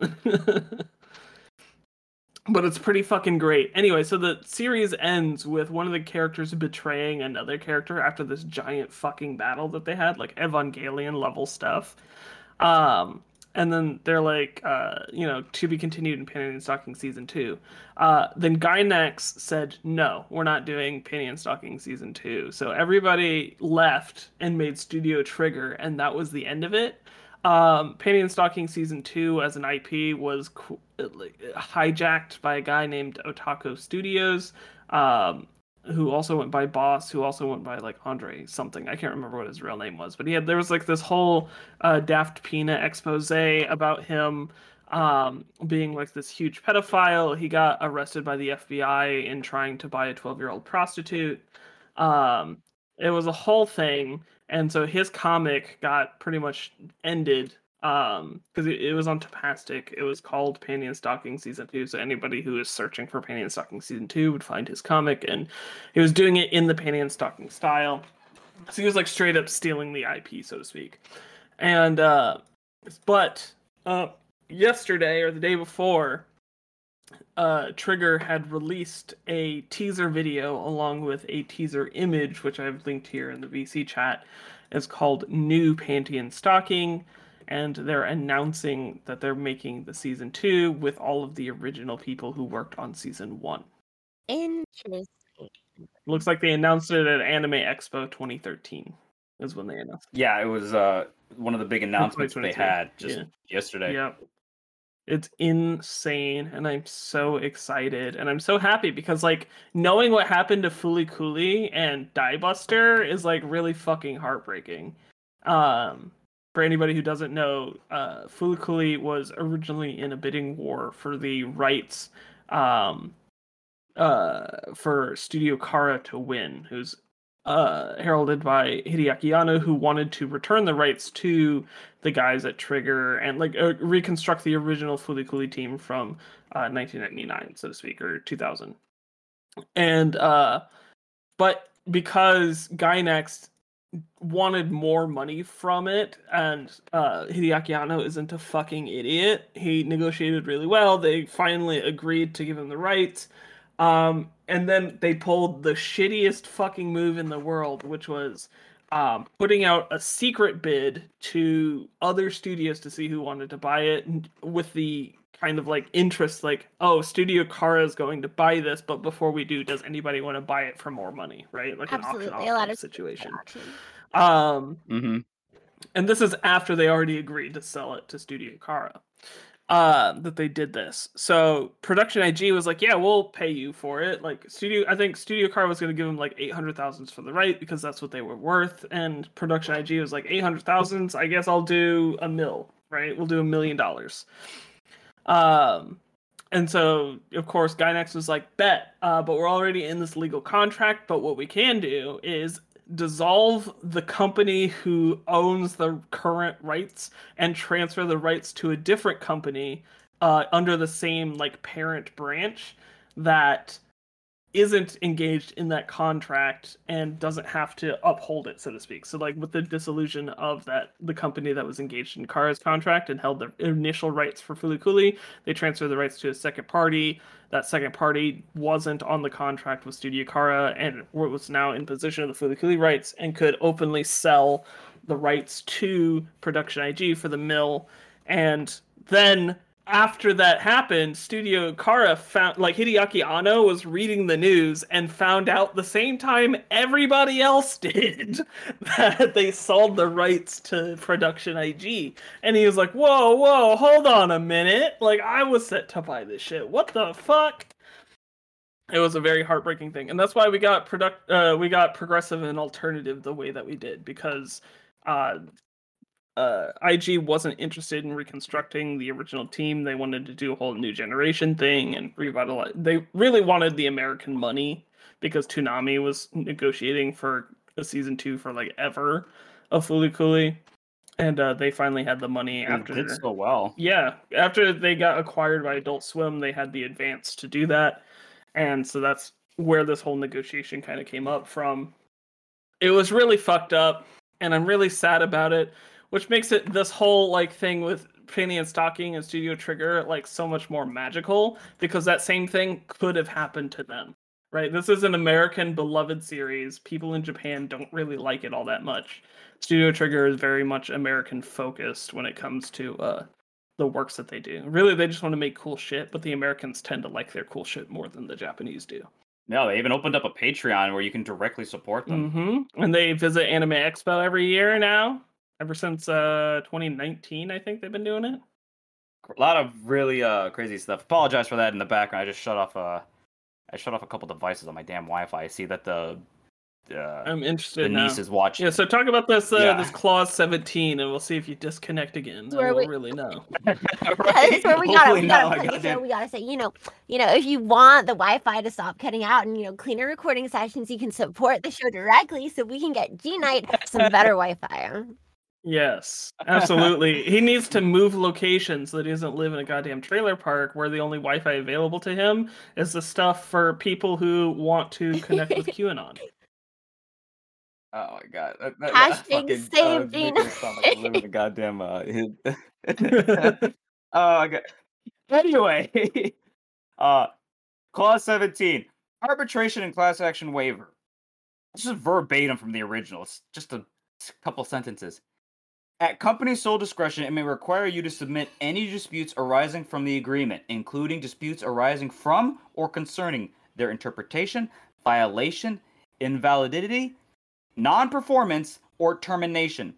but it's pretty fucking great. Anyway, so the series ends with one of the characters betraying another character after this giant fucking battle that they had, like Evangelion level stuff. Um, and then they're like, uh, you know, to be continued in Panty and Stocking season two. Uh, then Gainax said, no, we're not doing Panty and Stocking season two. So everybody left and made Studio Trigger, and that was the end of it. Um, Panty and Stocking season two as an IP was co- hijacked by a guy named Otako Studios. Um, who also went by Boss, who also went by like Andre something. I can't remember what his real name was, but he had there was like this whole uh, Daft Peanut expose about him um, being like this huge pedophile. He got arrested by the FBI in trying to buy a 12 year old prostitute. Um, it was a whole thing, and so his comic got pretty much ended um because it, it, was on Tapastic. It was called Panty and Stocking Season Two. So anybody who is searching for Panty and Stocking Season Two would find his comic, and he was doing it in the Panty and Stocking style. So he was like straight up stealing the IP, so to speak. And uh but uh yesterday or the day before, uh, Trigger had released a teaser video along with a teaser image, which I've linked here in the VC chat. It's called New Panty and Stocking and they're announcing that they're making the season two with all of the original people who worked on season one. Interesting. Looks like they announced it at Anime Expo 2013 is when they announced. It. Yeah, it was uh one of the big announcements they had just yeah. yesterday. Yeah. It's insane and I'm so excited and I'm so happy because like knowing what happened to Fooly Cooly and Diebuster is like really fucking heartbreaking. Um for anybody who doesn't know, uh, Fooly Cooly was originally in a bidding war for the rights um, uh, for Studio Khara to win, who's uh, heralded by Hideaki Anno, who wanted to return the rights to the guys at Trigger and like uh, reconstruct the original Cooly team from uh, 1999, uh, so to speak, or 2000. And uh, but because Gainax wanted more money from it, and uh, Hideaki Anno isn't a fucking idiot. He negotiated really well. They finally agreed to give him the rights. Um, and then they pulled the shittiest fucking move in the world, which was um, putting out a secret bid to other studios to see who wanted to buy it, with the kind of like interest, like, oh, Studio Khara is going to buy this, but before we do, does anybody want to buy it for more money, right? Like Absolutely. an auction off of situation. Um, mm-hmm. and this is after they already agreed to sell it to Studio Khara. Uh, that they did this. So production IG was like, yeah, we'll pay you for it. Like studio, I think Studio Khara was going to give them like eight hundred thousands for the right because that's what they were worth. And production IG was like eight hundred thousands. I guess I'll do a mill. Right, we'll do a million dollars. Um, and so, of course, Gainax was like, bet, uh, but we're already in this legal contract. But what we can do is dissolve the company who owns the current rights and transfer the rights to a different company uh, under the same like parent branch that isn't engaged in that contract and doesn't have to uphold it, so to speak. So, like with the dissolution of that, the company that was engaged in Khara's contract and held the initial rights for Cooly, they transferred the rights to a second party. That second party wasn't on the contract with Studio Khara and was now in possession of the Cooly rights and could openly sell the rights to Production IG for the mill. And then after that happened, Studio Khara found like Hideaki Anno was reading the news and found out the same time everybody else <laughs> did that they sold the rights to Production IG. And he was like, Whoa, whoa, hold on a minute. Like I was set to buy this shit. What the fuck? It was a very heartbreaking thing. And that's why we got product uh, we got progressive and alternative the way that we did, because uh, uh, IG wasn't interested in reconstructing the original team. They wanted to do a whole new generation thing and revitalize. They really wanted the American money because Toonami was negotiating for a season two for like ever of Cooly. And uh, they finally had the money after. It did so well. Yeah, after they got acquired by Adult Swim, they had the advance to do that, and so that's where this whole negotiation kind of came up from. It was really fucked up, and I'm really sad about it which makes it this whole like thing with Panty and Stocking and Studio Trigger like so much more magical because that same thing could have happened to them. right? This is an American beloved series. People in Japan don't really like it all that much. Studio Trigger is very much American focused when it comes to uh, the works that they do. Really, they just want to make cool shit, but the Americans tend to like their cool shit more than the Japanese do. No, they even opened up a Patreon where you can directly support them. hmm And they visit Anime Expo every year now. Ever since uh 2019, I think they've been doing it. A lot of really uh crazy stuff. Apologize for that in the background. I just shut off uh I shut off a couple devices on my damn Wi-Fi. I see that the uh, I'm the interested now. niece is watching. Yeah, so talk about this uh, Yeah. this clause 17, and we'll see if you disconnect again. Then where we'll we- really know. <laughs> <laughs> That's where we gotta, Hopefully we gotta I got this we gotta say, you know, you know, if you want the Wi-Fi to stop cutting out and you know cleaner recording sessions, you can support the show directly so we can get G Night some <laughs> better Wi-Fi. Yes, <laughs> absolutely. he needs to move location so that he doesn't live in a goddamn trailer park where the only Wi-Fi available to him is the stuff for people who want to connect with <laughs> QAnon. Oh my god. That, that, Hashtag fucking, save uh, making Gina. sound like I live in a <laughs> goddamn uh hid- Oh okay. Anyway. uh clause 17. Arbitration and class action waiver. This is verbatim from the original. It's just a couple sentences. At company's sole discretion, it may require you to submit any disputes arising from the agreement, including disputes arising from or concerning their interpretation, violation, invalidity, non performance, or termination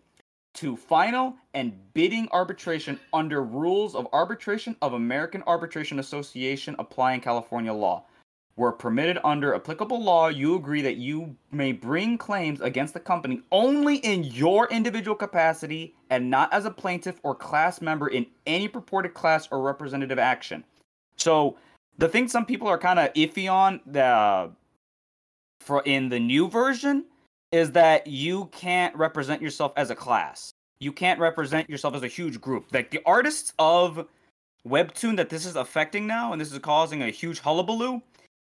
to final and bidding arbitration under rules of arbitration of American Arbitration Association applying California law. Where permitted under applicable law, you agree that you may bring claims against the company only in your individual capacity and not as a plaintiff or class member in any purported class or representative action. So, the thing some people are kind of iffy on the for in the new version is that you can't represent yourself as a class. You can't represent yourself as a huge group. Like the artists of Webtoon that this is affecting now, and this is causing a huge hullabaloo.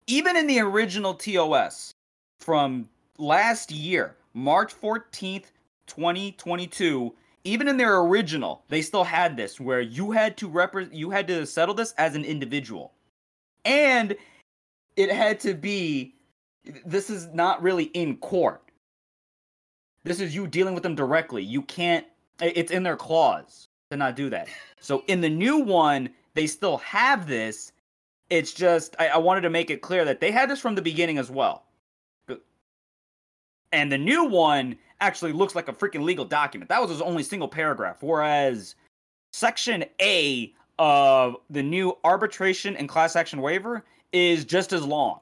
Even in the original TOS from last year, March 14th, 2022, even in their original, they still had this where you had to repre- you had to settle this as an individual. And it had to be this is not really in court. This is you dealing with them directly. You can't it's in their clause to not do that. So in the new one, they still have this. It's just I, I wanted to make it clear that they had this from the beginning as well. And the new one actually looks like a freaking legal document. That was his only single paragraph. Whereas section A of the new arbitration and class action waiver is just as long.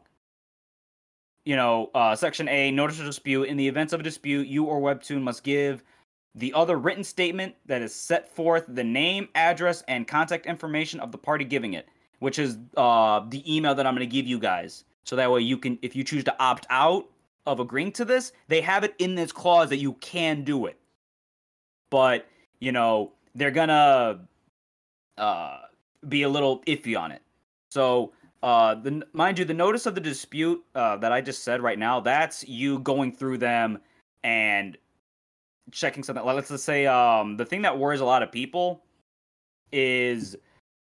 You know, uh, section A, notice of dispute. In the events of a dispute, you or Webtoon must give the other written statement that is set forth the name, address, and contact information of the party giving it, which is uh, the email that I'm going to give you guys. So that way you can, if you choose to opt out of agreeing to this, they have it in this clause that you can do it. But, you know, they're going to uh, be a little iffy on it. So, uh, the mind you, the notice of the dispute uh, that I just said right now, that's you going through them and checking something. Let's just say um, the thing that worries a lot of people is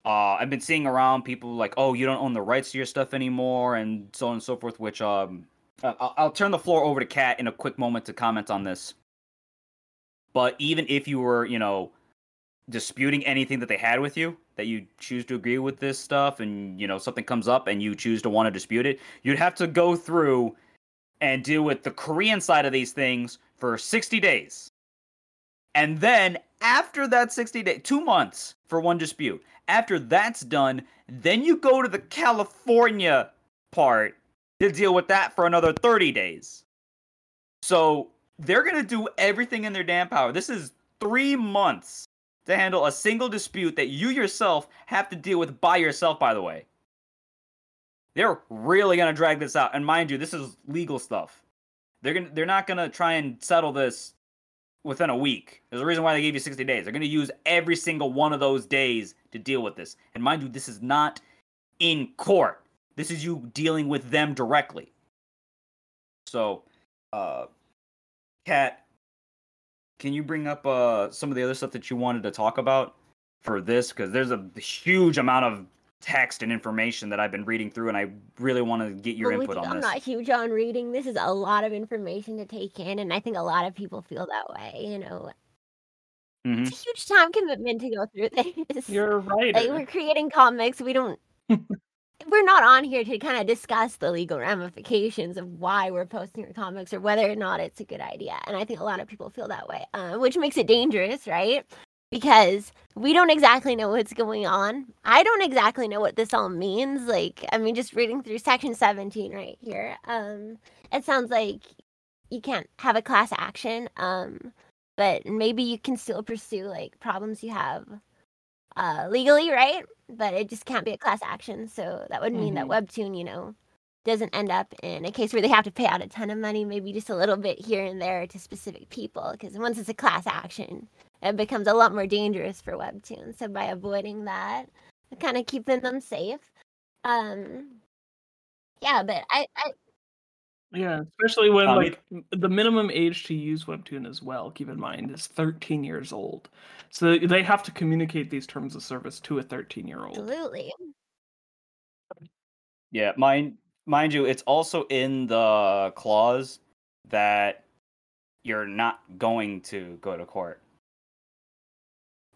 uh, I've been seeing around people like, oh, you don't own the rights to your stuff anymore, and so on and so forth. Which um, I'll, I'll turn the floor over to Kat in a quick moment to comment on this. But even if you were, you know, disputing anything that they had with you, that you choose to agree with this stuff, and you know something comes up and you choose to want to dispute it, you'd have to go through and deal with the Korean side of these things for 60 days. And then after that 60 day, two months for one dispute. After that's done, then you go to the California part to deal with that for another 30 days. So they're going to do everything in their damn power. This is three months to handle a single dispute that you yourself have to deal with by yourself, by the way. They're really going to drag this out. And mind you, this is legal stuff. They're to they're not going to try and settle this within a week. There's a reason why they gave you 60 days. They're going to use every single one of those days to deal with this. And mind you, this is not in court. This is you dealing with them directly. So, uh, Kat, can you bring up uh some of the other stuff that you wanted to talk about for this? Because there's a huge amount of text and information that I've been reading through, and I really want to get your Well, input on I'm this. not huge on reading. This is a lot of information to take in, and I think a lot of people feel that way. You know, hmm it's a huge time commitment to go through <laughs> this. You're right. like we're creating comics. We don't. <laughs> we're not on here to kind of discuss the legal ramifications of why we're posting our comics or whether or not it's a good idea. And I think a lot of people feel that way, uh, which makes it dangerous, right? Because we don't exactly know what's going on. I don't exactly know what this all means. Like, I mean, just reading through section 17 right here, um, it sounds like you can't have a class action, um, but maybe you can still pursue like problems you have uh, legally, right? But it just can't be a class action. So that would mean that Webtoon, you know, doesn't end up in a case where they have to pay out a ton of money, maybe just a little bit here and there to specific people. Because once it's a class action, it becomes a lot more dangerous for Webtoon. So by avoiding that, kind of keeping them safe. Um, yeah, but I, I Yeah, especially when Um, like the minimum age to use Webtoon as well, keep in mind, is 13 years old. So they have to communicate these terms of service to a 13 year old. absolutely. Yeah, mind mind you, it's also in the clause that you're not going to go to court.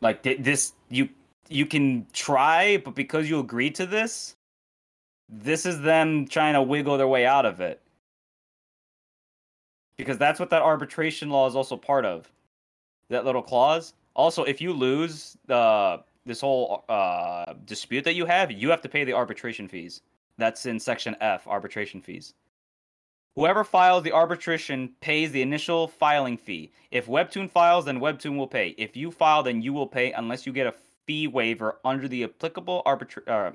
Like thi- this, you you can try, but because you agreed to this, this is them trying to wiggle their way out of it. Because that's what that arbitration law is also part of. That little clause. Also, if you lose the this whole uh, dispute that you have, you have to pay the arbitration fees. That's in section F, arbitration fees. Whoever files the arbitration pays the initial filing fee. If Webtoon files, then Webtoon will pay. If you file, then you will pay unless you get a fee waiver under the applicable arbitra- uh,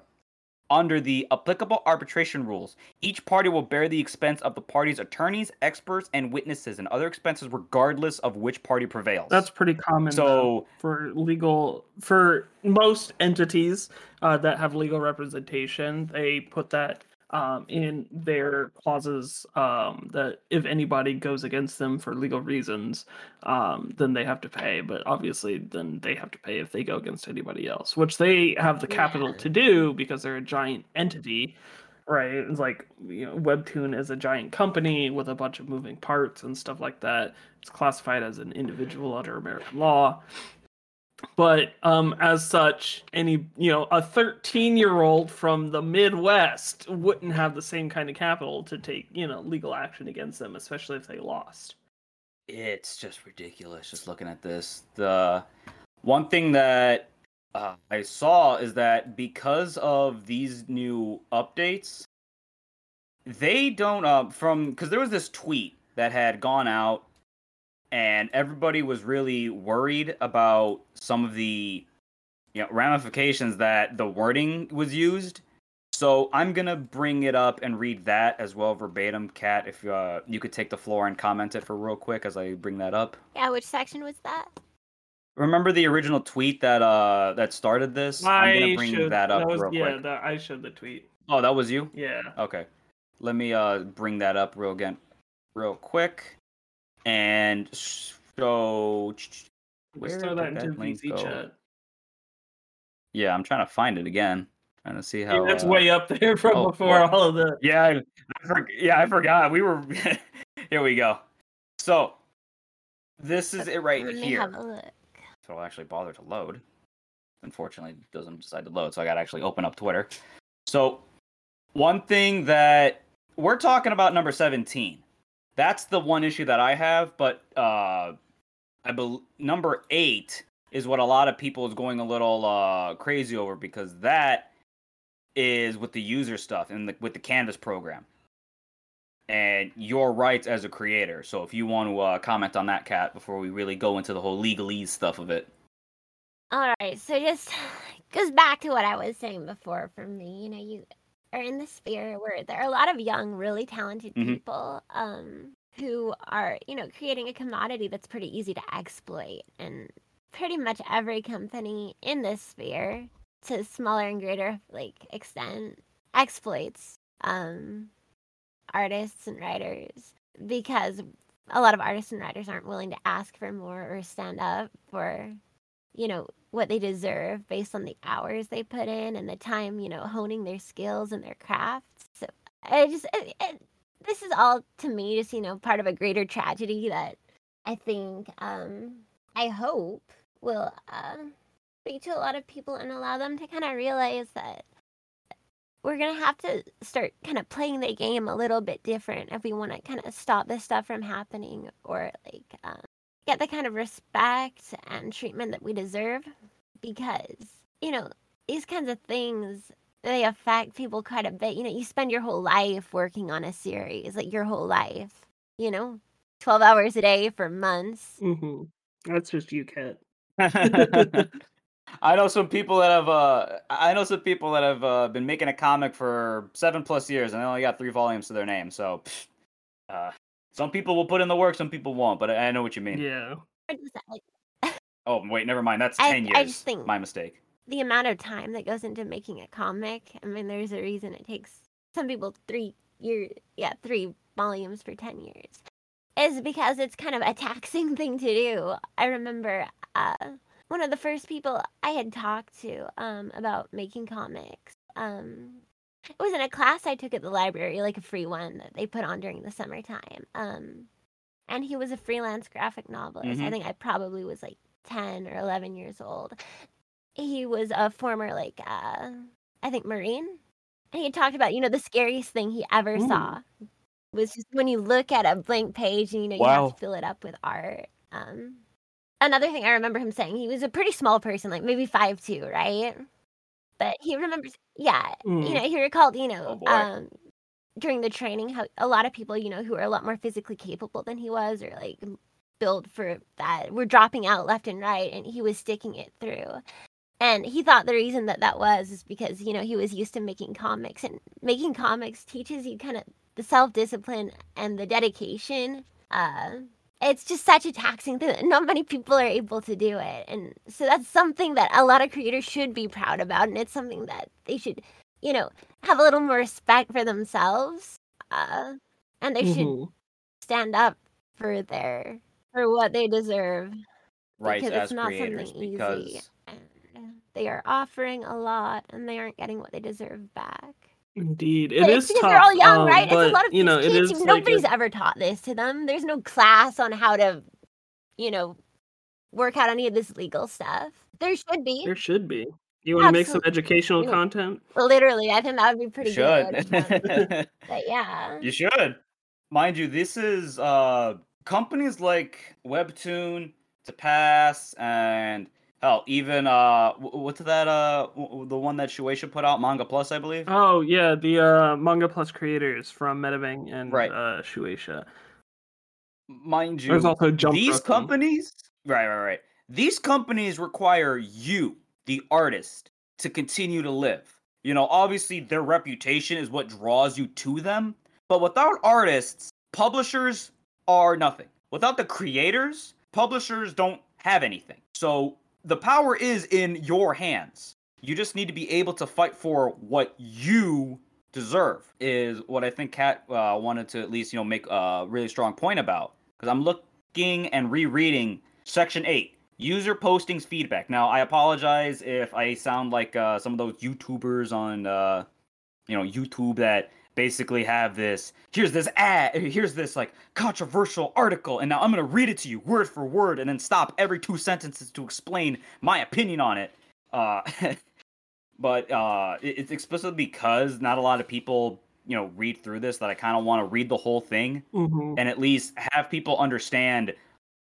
under the applicable arbitration rules. Each party will bear the expense of the party's attorneys, experts, and witnesses, and other expenses regardless of which party prevails. That's pretty common though, so for legal for most entities uh, that have legal representation. They put that um, in their clauses um, that if anybody goes against them for legal reasons, um, then they have to pay. But obviously, then they have to pay if they go against anybody else, which they have the capital Yeah. to do because they're a giant entity. Right, it's like you know, Webtoon is a giant company with a bunch of moving parts and stuff like that. It's classified as an individual under American law. But um, as such, any you know, a 13 year old from the Midwest wouldn't have the same kind of capital to take you know legal action against them, especially if they lost. it's just ridiculous just looking at this. The one thing that uh, I saw is that because of these new updates, they don't uh, from because there was this tweet that had gone out, and everybody was really worried about some of the you know ramifications that the wording was used. So I'm gonna bring it up and read that as well verbatim, Kat. If uh, you could take the floor and comment it for real quick as I bring that up. Yeah, which section was that? Remember the original tweet that uh that started this? I'm gonna bring showed- that up was, real yeah, quick. that I showed the tweet. Oh, that was you? Yeah. Okay. Let me uh bring that up real again real quick. And so Let's Where throw that did into that link VC go? chat. yeah, I'm trying to find it again. Trying to see Yeah, how that's uh, way up there <laughs> from oh, before boy. all of the. Yeah, I, I for, yeah, I forgot. We were <laughs> here. We go. So this is it right Let me here. have a look. So I'll actually bother to load. Unfortunately, it doesn't decide to load, so I gotta actually open up Twitter. So one thing that we're talking about number 17. That's the one issue that I have, but uh I bel number eight is what a lot of people is going a little uh crazy over because that is with the user stuff and the, with the Canvas program and your rights as a creator. So if you want to uh, comment on that, Kat, before we really go into the whole legalese stuff of it. All right, so just <sighs> goes back to what I was saying before. For me, you know, you are in the sphere where there are a lot of young, really talented Mhm. people um, who are, you know, creating a commodity that's pretty easy to exploit, and pretty much every company in this sphere, to smaller and greater like extent, exploits um, artists and writers because a lot of artists and writers aren't willing to ask for more or stand up for you know, what they deserve based on the hours they put in and the time, you know, honing their skills and their crafts. So I just, it, it, this is all to me just, you know, part of a greater tragedy that I think, um, I hope will uh, speak to a lot of people and allow them to kind of realize that we're going to have to start kind of playing the game a little bit different if we want to kind of stop this stuff from happening or like um, get the kind of respect and treatment that we deserve because you know these kinds of things they affect people quite a bit you know you spend your whole life working on a series like your whole life you know 12 hours a day for months Mm-hmm. That's just you, Kat. <laughs> <laughs> I know some people that have uh I know some people that have uh, been making a comic for seven plus years and they only got three volumes to their name. So uh some people will put in the work, some people won't, but I, I know what you mean. Yeah. What is that, like Oh wait, never mind. That's I- ten years. I just think- my mistake. the amount of time that goes into making a comic i mean there's a reason it takes some people three years yeah three volumes for 10 years is because it's kind of a taxing <laughs> thing to do i remember uh, one of the first people i had talked to um, about making comics um, it was in a class i took at the library like a free one that they put on during the summertime um, and he was a freelance graphic novelist i Mhm. think i probably was like 10 or 11 years old he was a former like uh I think Marine. And he talked about, you know, the scariest thing he ever Ooh. saw was just when you look at a blank page and you know you Wow. have to fill it up with art. Um another thing I remember him saying, he was a pretty small person, like maybe five two, right? But he remembers yeah, you Mm. know, he recalled, you Oh, know, boy. um during the training how a lot of people, you know, who are a lot more physically capable than he was or like built for that were dropping out left and right and he was sticking it through and he thought the reason that that was is because you know he was used to making comics and making comics teaches you kind of the self-discipline and the dedication uh it's just such a taxing thing that not many people are able to do it and so that's something that a lot of creators should be proud about and it's something that they should you know have a little more respect for themselves uh and they should Mhm. stand up for their for what they deserve Rights because it's not creators something because easy and they are offering a lot and they aren't getting what they deserve back. Indeed, it But is it's because tough. they're all young, um, right? It's But a lot of you know, these kids. is who- like nobody's a- ever taught this to them. There's no class on how to, you know, work out any of this legal stuff. There should be. there should be. You want to make some educational content? Literally, I think that would be pretty should. good. <laughs> <laughs> but yeah. You should. Mind you, this is uh companies like Webtoon, Tapas, and hell, even uh what's that uh the one that Shueisha put out, Manga Plus, I believe. Oh yeah, the uh, manga plus creators from MediBang and Right. uh, Shueisha. Mind you, There's also Jump these companies, right, right, right. These companies require you, the artist, to continue to live. You know, obviously their reputation is what draws you to them, but without artists, publishers are nothing. Without the creators, publishers don't have anything. So the power is in your hands. You just need to be able to fight for what you deserve. Is what I think Kat uh, wanted to at least you know make a really strong point about. Because I'm looking and rereading section eight. User postings feedback. Now, I apologize if I sound like uh, some of those YouTubers on, uh, you know, YouTube that basically have this. Here's this ad. Here's this like controversial article, and now I'm gonna read it to you word for word, and then stop every two sentences to explain my opinion on it. Uh, <laughs> but uh, it- it's explicitly because not a lot of people, you know, read through this that I kind of want to read the whole thing hmm and at least have people understand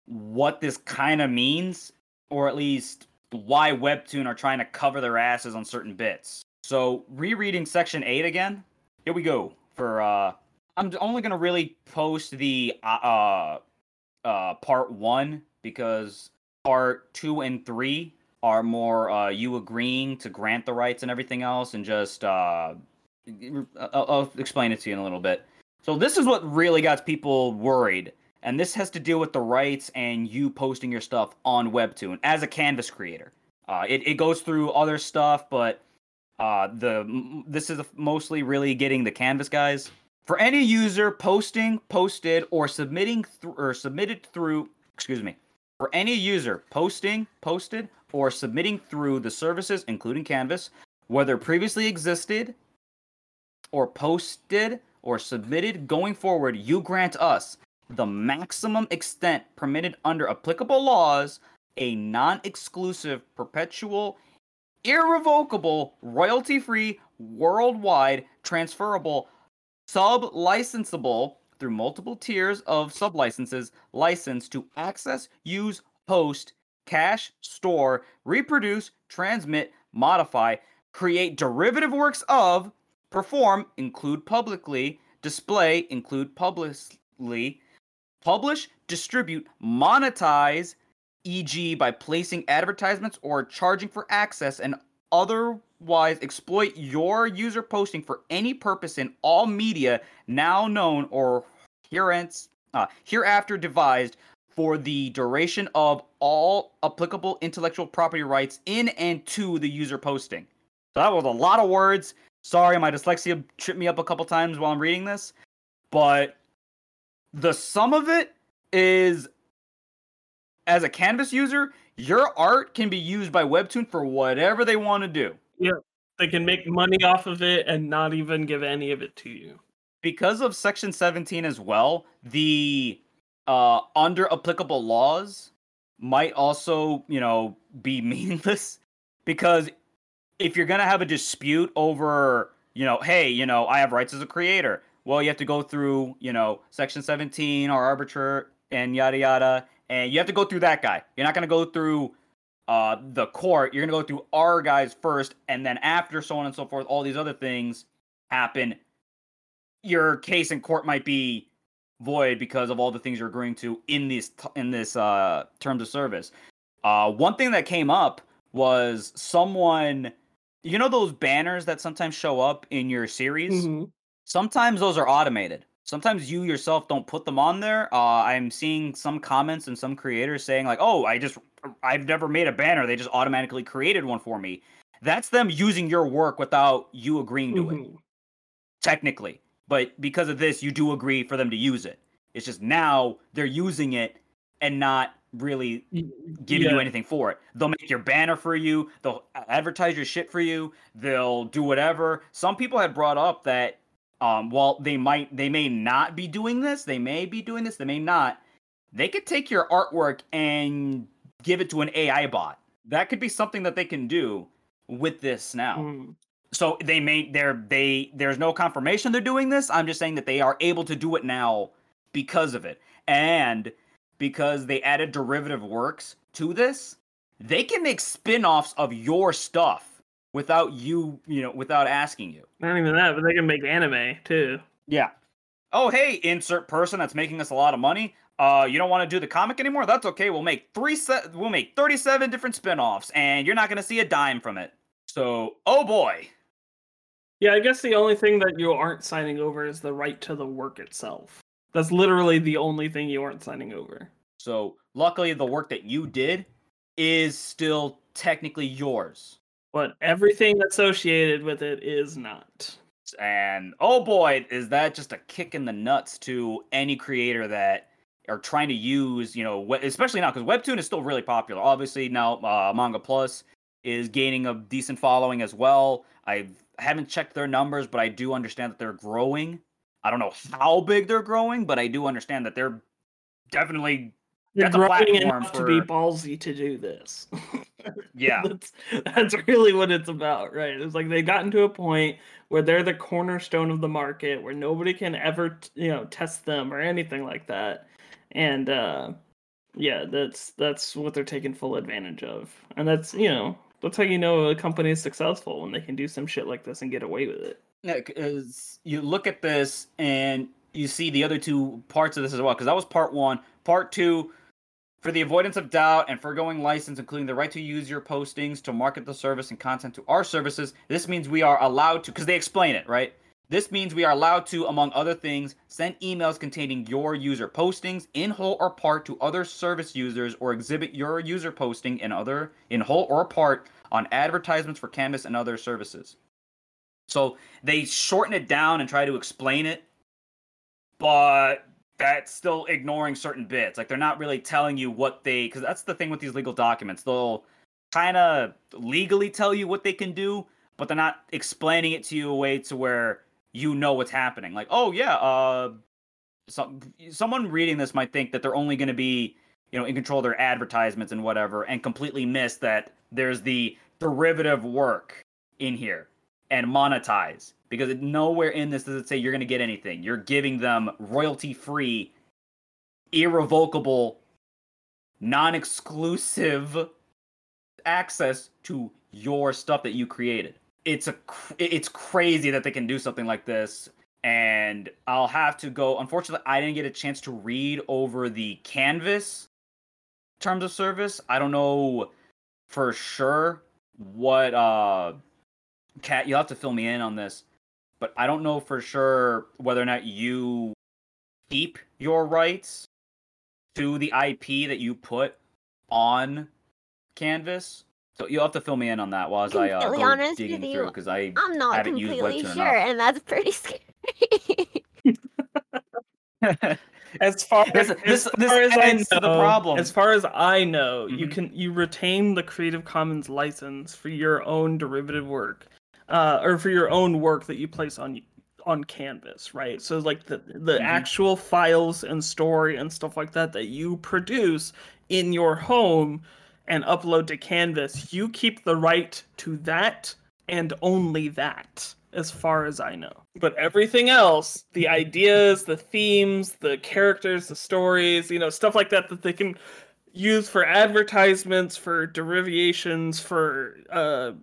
what this kind of means, or at least why Webtoon are trying to cover their asses on certain bits. So, rereading section 8 again, here we go. For, uh, I'm only to really post the, uh, uh, uh, part 1 because part 2 and 3 are more, uh, you agreeing to grant the rights and everything else, and just, uh, I'll, I'll explain it to you in a little bit. So this is what really got people worried, and this has to do with the rights and you posting your stuff on Webtoon as a Canvas creator. Uh, it it goes through other stuff, but uh, the this is mostly really getting the Canvas guys. For any user posting, posted, or submitting th- or submitted through, excuse me, for any user posting, posted, or submitting through the services, including Canvas, whether previously existed or posted or submitted going forward, you grant us the maximum extent permitted under applicable laws, a non exclusive, perpetual, irrevocable, royalty free, worldwide, transferable, sub licensable through multiple tiers of sub licenses license to access, use, host, cache, store, reproduce, transmit, modify, create derivative works of, perform, include publicly, display, include publicly, publish, distribute, monetize, e.g., by placing advertisements or charging for access and otherwise exploit your user posting for any purpose in all media now known or herence, uh, hereafter devised for the duration of all applicable intellectual property rights in and to the user posting. So that was a lot of words. Sorry, my dyslexia tripped me up a couple times while I'm reading this, but the sum of it is as a canvas user, your art can be used by Webtoon for whatever they want to do. Yeah. They can make money off of it and not even give any of it to you. Because of section 17 as well, the uh under applicable laws might also, you know, be <laughs> meaningless because if you're going to have a dispute over, you know, hey, you know, I have rights as a creator. Well, you have to go through, you know, section 17 or arbiter and yada yada and you have to go through that guy. You're not going to go through uh, the court. You're going to go through our guys first, and then after so on and so forth, all these other things happen. Your case in court might be void because of all the things you're agreeing to in this in this uh, terms of service. Uh, one thing that came up was someone, you know, those banners that sometimes show up in your series. Mm-hmm. Sometimes those are automated sometimes you yourself don't put them on there. Uh, I'm seeing some comments and some creators saying like, "Oh, I just I've never made a banner. They just automatically created one for me." That's them using your work without you agreeing to Mhm. it, technically. But because of this, you do agree for them to use it. It's just now they're using it and not really giving you anything for it. They'll make your banner for you. They'll advertise your shit for you. They'll do whatever. Some people had brought up that um, while they might, they may not be doing this. They may be doing this. They may not. They could take your artwork and give it to an AI bot. That could be something that they can do with this now. Mm. So they may they're they there's no confirmation they're doing this. I'm just saying that they are able to do it now because of it. And because they added derivative works to this, they can make spin-offs of your stuff without you, you know, without asking you. Not even that, but they can make anime too. Yeah. Oh, hey, insert person that's making us a lot of money. Uh, you don't want to do the comic anymore? That's okay. We'll make three se- we'll make 37 different spin-offs and you're not going to see a dime from it. So, oh boy. Yeah, I guess the only thing that you aren't signing over is the right to the work itself. That's literally the only thing you aren't signing over. So, luckily the work that you did is still technically yours. But everything associated with it is not. And oh boy, is that just a kick in the nuts to any creator that are trying to use, you know, especially now because Webtoon is still really popular. Obviously now uh, Manga Plus is gaining a decent following as well. I haven't checked their numbers, but I do understand that they're growing. I don't know how big they're growing, but I do understand that they're definitely You're That's a growing platform enough to be ballsy to do this. <laughs> yeah. that's, that's really what it's about, right? It's like they've gotten to a point where they're the cornerstone of the market, where nobody can ever, t- you know, test them or anything like that. And uh, yeah, that's that's what they're taking full advantage of, and that's you know that's how you know a company is successful when they can do some shit like this and get away with it. Yeah, because you look at this and you see the other two parts of this as well. Because that was part one. Part two, for the avoidance of doubt and foregoing license, including the right to use your postings to market the service and content to our services. This means we are allowed to, because they explain it, right? This means we are allowed to, among other things, send emails containing your user postings in whole or part to other service users or exhibit your user posting in other in whole or part on advertisements for Canvas and other services. So they shorten it down and try to explain it, but that's still ignoring certain bits. Like they're not really telling you what they because that's the thing with these legal documents. They'll kind of legally tell you what they can do, but they're not explaining it to you a way to where you know what's happening. Like, oh yeah, uh, some someone reading this might think that they're only going to be, you know, in control of their advertisements and whatever, and completely miss that there's the derivative work in here and monetize because nowhere in this does it say you're going to get anything. You're giving them royalty free, irrevocable, non exclusive access to your stuff that you created. It's a it's crazy that they can do something like this and I'll have to go unfortunately I didn't get a chance to read over the canvas terms of service. I don't know for sure what uh Kat you'll have to fill me in on this but i don't know for sure whether or not you keep your rights to the ip that you put on canvas so you'll have to fill me in on that while as i uh, go digging through because i i'm not haven't completely used sure and that's pretty scary <laughs> as far as, this, as, this as I know, the problem. as far as I know, you Mhm. can you retain the Creative Commons license for your own derivative work, uh, or for your own work that you place on on Canvas, right? So like the the Mhm. actual files and story and stuff like that that you produce in your home and upload to Canvas, you keep the right to that and only that as far as I know. But everything else, the ideas, the themes, the characters, the stories, you know, stuff like that that they can use for advertisements, for derivations, for uh,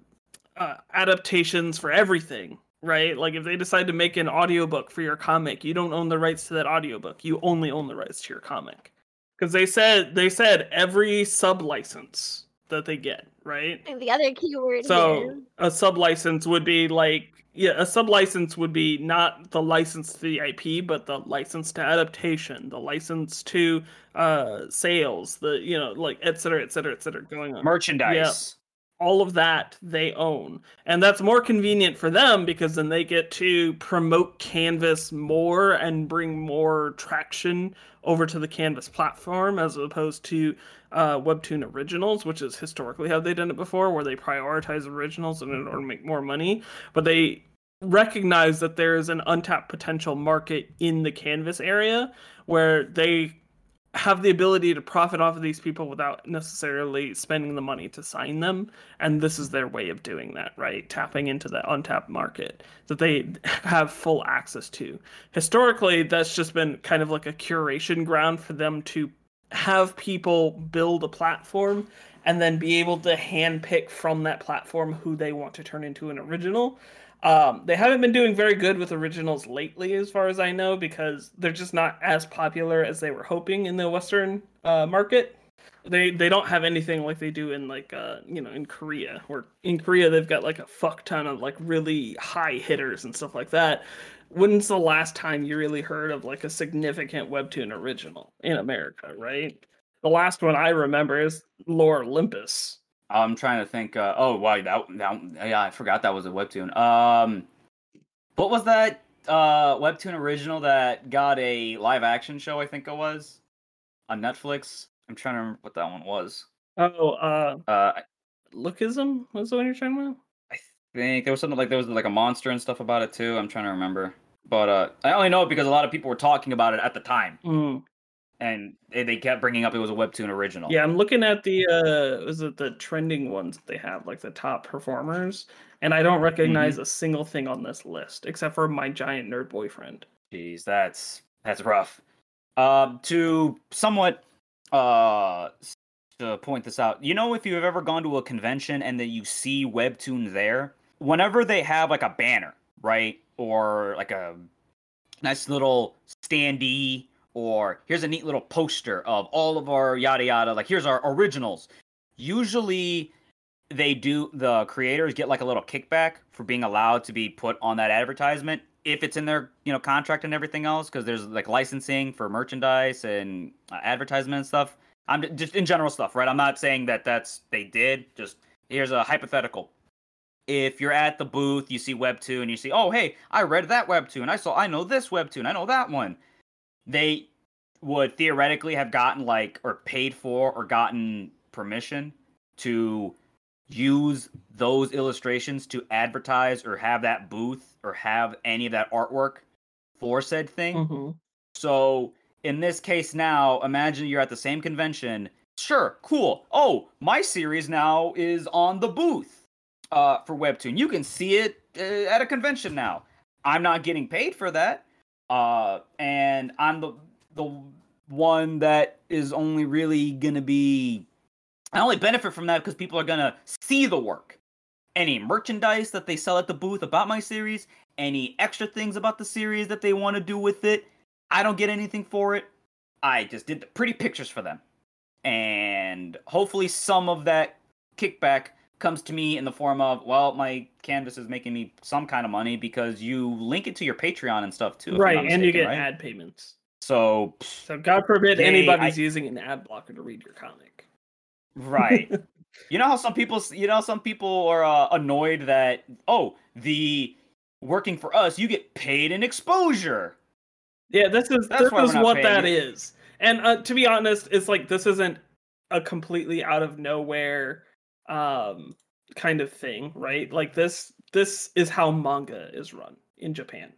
uh, adaptations, for everything, right? Like if they decide to make an audiobook for your comic, you don't own the rights to that audiobook. You only own the rights to your comic. Because they said they said every sub license that they get, right? And the other keyword So here. a sub license would be like yeah, a sub license would be not the license to the IP, but the license to adaptation, the license to uh sales, the you know, like et cetera, et cetera, et cetera going on. merchandise All of that they own. And that's more convenient for them because then they get to promote Canvas more and bring more traction over to the Canvas platform as opposed to uh, Webtoon originals, which is historically how they've done it before, where they prioritize originals in order to make more money. But they recognize that there is an untapped potential market in the Canvas area where they have the ability to profit off of these people without necessarily spending the money to sign them and this is their way of doing that right? Tapping into the untapped market that they <laughs> have full access to. Historically that's just been kind of like a curation ground for them to have people build a platform and then be able to handpick from that platform who they want to turn into an original um, they haven't been doing very good with originals lately, as far as I know, because they're just not as popular as they were hoping in the Western uh, market. They they don't have anything like they do in like uh you know in Korea, where in Korea they've got like a fuck ton of like really high hitters and stuff like that. When's the last time you really heard of like a significant webtoon original in America, right? The last one I remember is Lore Olympus. I'm trying to think. Uh, oh, wow, that, that yeah, I forgot that was a webtoon. Um, what was that uh webtoon original that got a live action show? I think it was on Netflix. I'm trying to remember what that one was. Oh, uh, Uh, Lookism was the one you're talking about. I think there was something like there was like a monster and stuff about it too. I'm trying to remember, but uh, I only know it because a lot of people were talking about it at the time, Mm. And they, kept bringing up it was a webtoon original. Yeah, I'm looking at the uh is it the trending ones that they have, like the top performers, and I don't recognize a single thing on this list except for my giant nerd boyfriend. Jeez, that's that's rough. Um, to somewhat uh to point this out, you know, if you've ever gone to a convention and then you see Webtoon there, whenever they have like a banner, right, or like a nice little standee, or here's a neat little poster of all of our yada yada, like here's our originals. Usually, they do the creators get like a little kickback for being allowed to be put on that advertisement if it's in their you know contract and everything else because there's like licensing for merchandise and uh, advertisement and stuff. I'm just in general stuff right? I'm not saying that that's they did just here's a hypothetical. If you're at the booth you see webtoon and you see oh hey i read that webtoon. I saw i know this webtoon. I know that one they would theoretically have gotten like or paid for or gotten permission to use those illustrations to advertise or have that booth or have any of that artwork for said thing. hmm So in this case now, imagine you're at the same convention. Sure, cool. Oh, my series now is on the booth uh, for Webtoon. You can see it uh, at a convention now. I'm not getting paid for that, uh, and I'm the the one that is only really gonna be. I only benefit from that because people are gonna see the work. Any merchandise that they sell at the booth about my series, any extra things about the series that they want to do with it, I don't get anything for it. I just did the pretty pictures for them. And hopefully some of that kickback comes to me in the form of, well, my canvas is making me some kind of money because you link it to your Patreon and stuff too. Right, not and you mistaken, get right? ad payments. So, So God forbid They- anybody's I- using an ad blocker to read your comic. right. <laughs> you know how some people, you know, some people are uh, annoyed that, oh, the working for us, you get paid in exposure. Yeah, this is That's this is what that you. is. And uh, to be honest, it's like this isn't a completely out of nowhere um kind of thing, right? Like this this is how manga is run in Japan.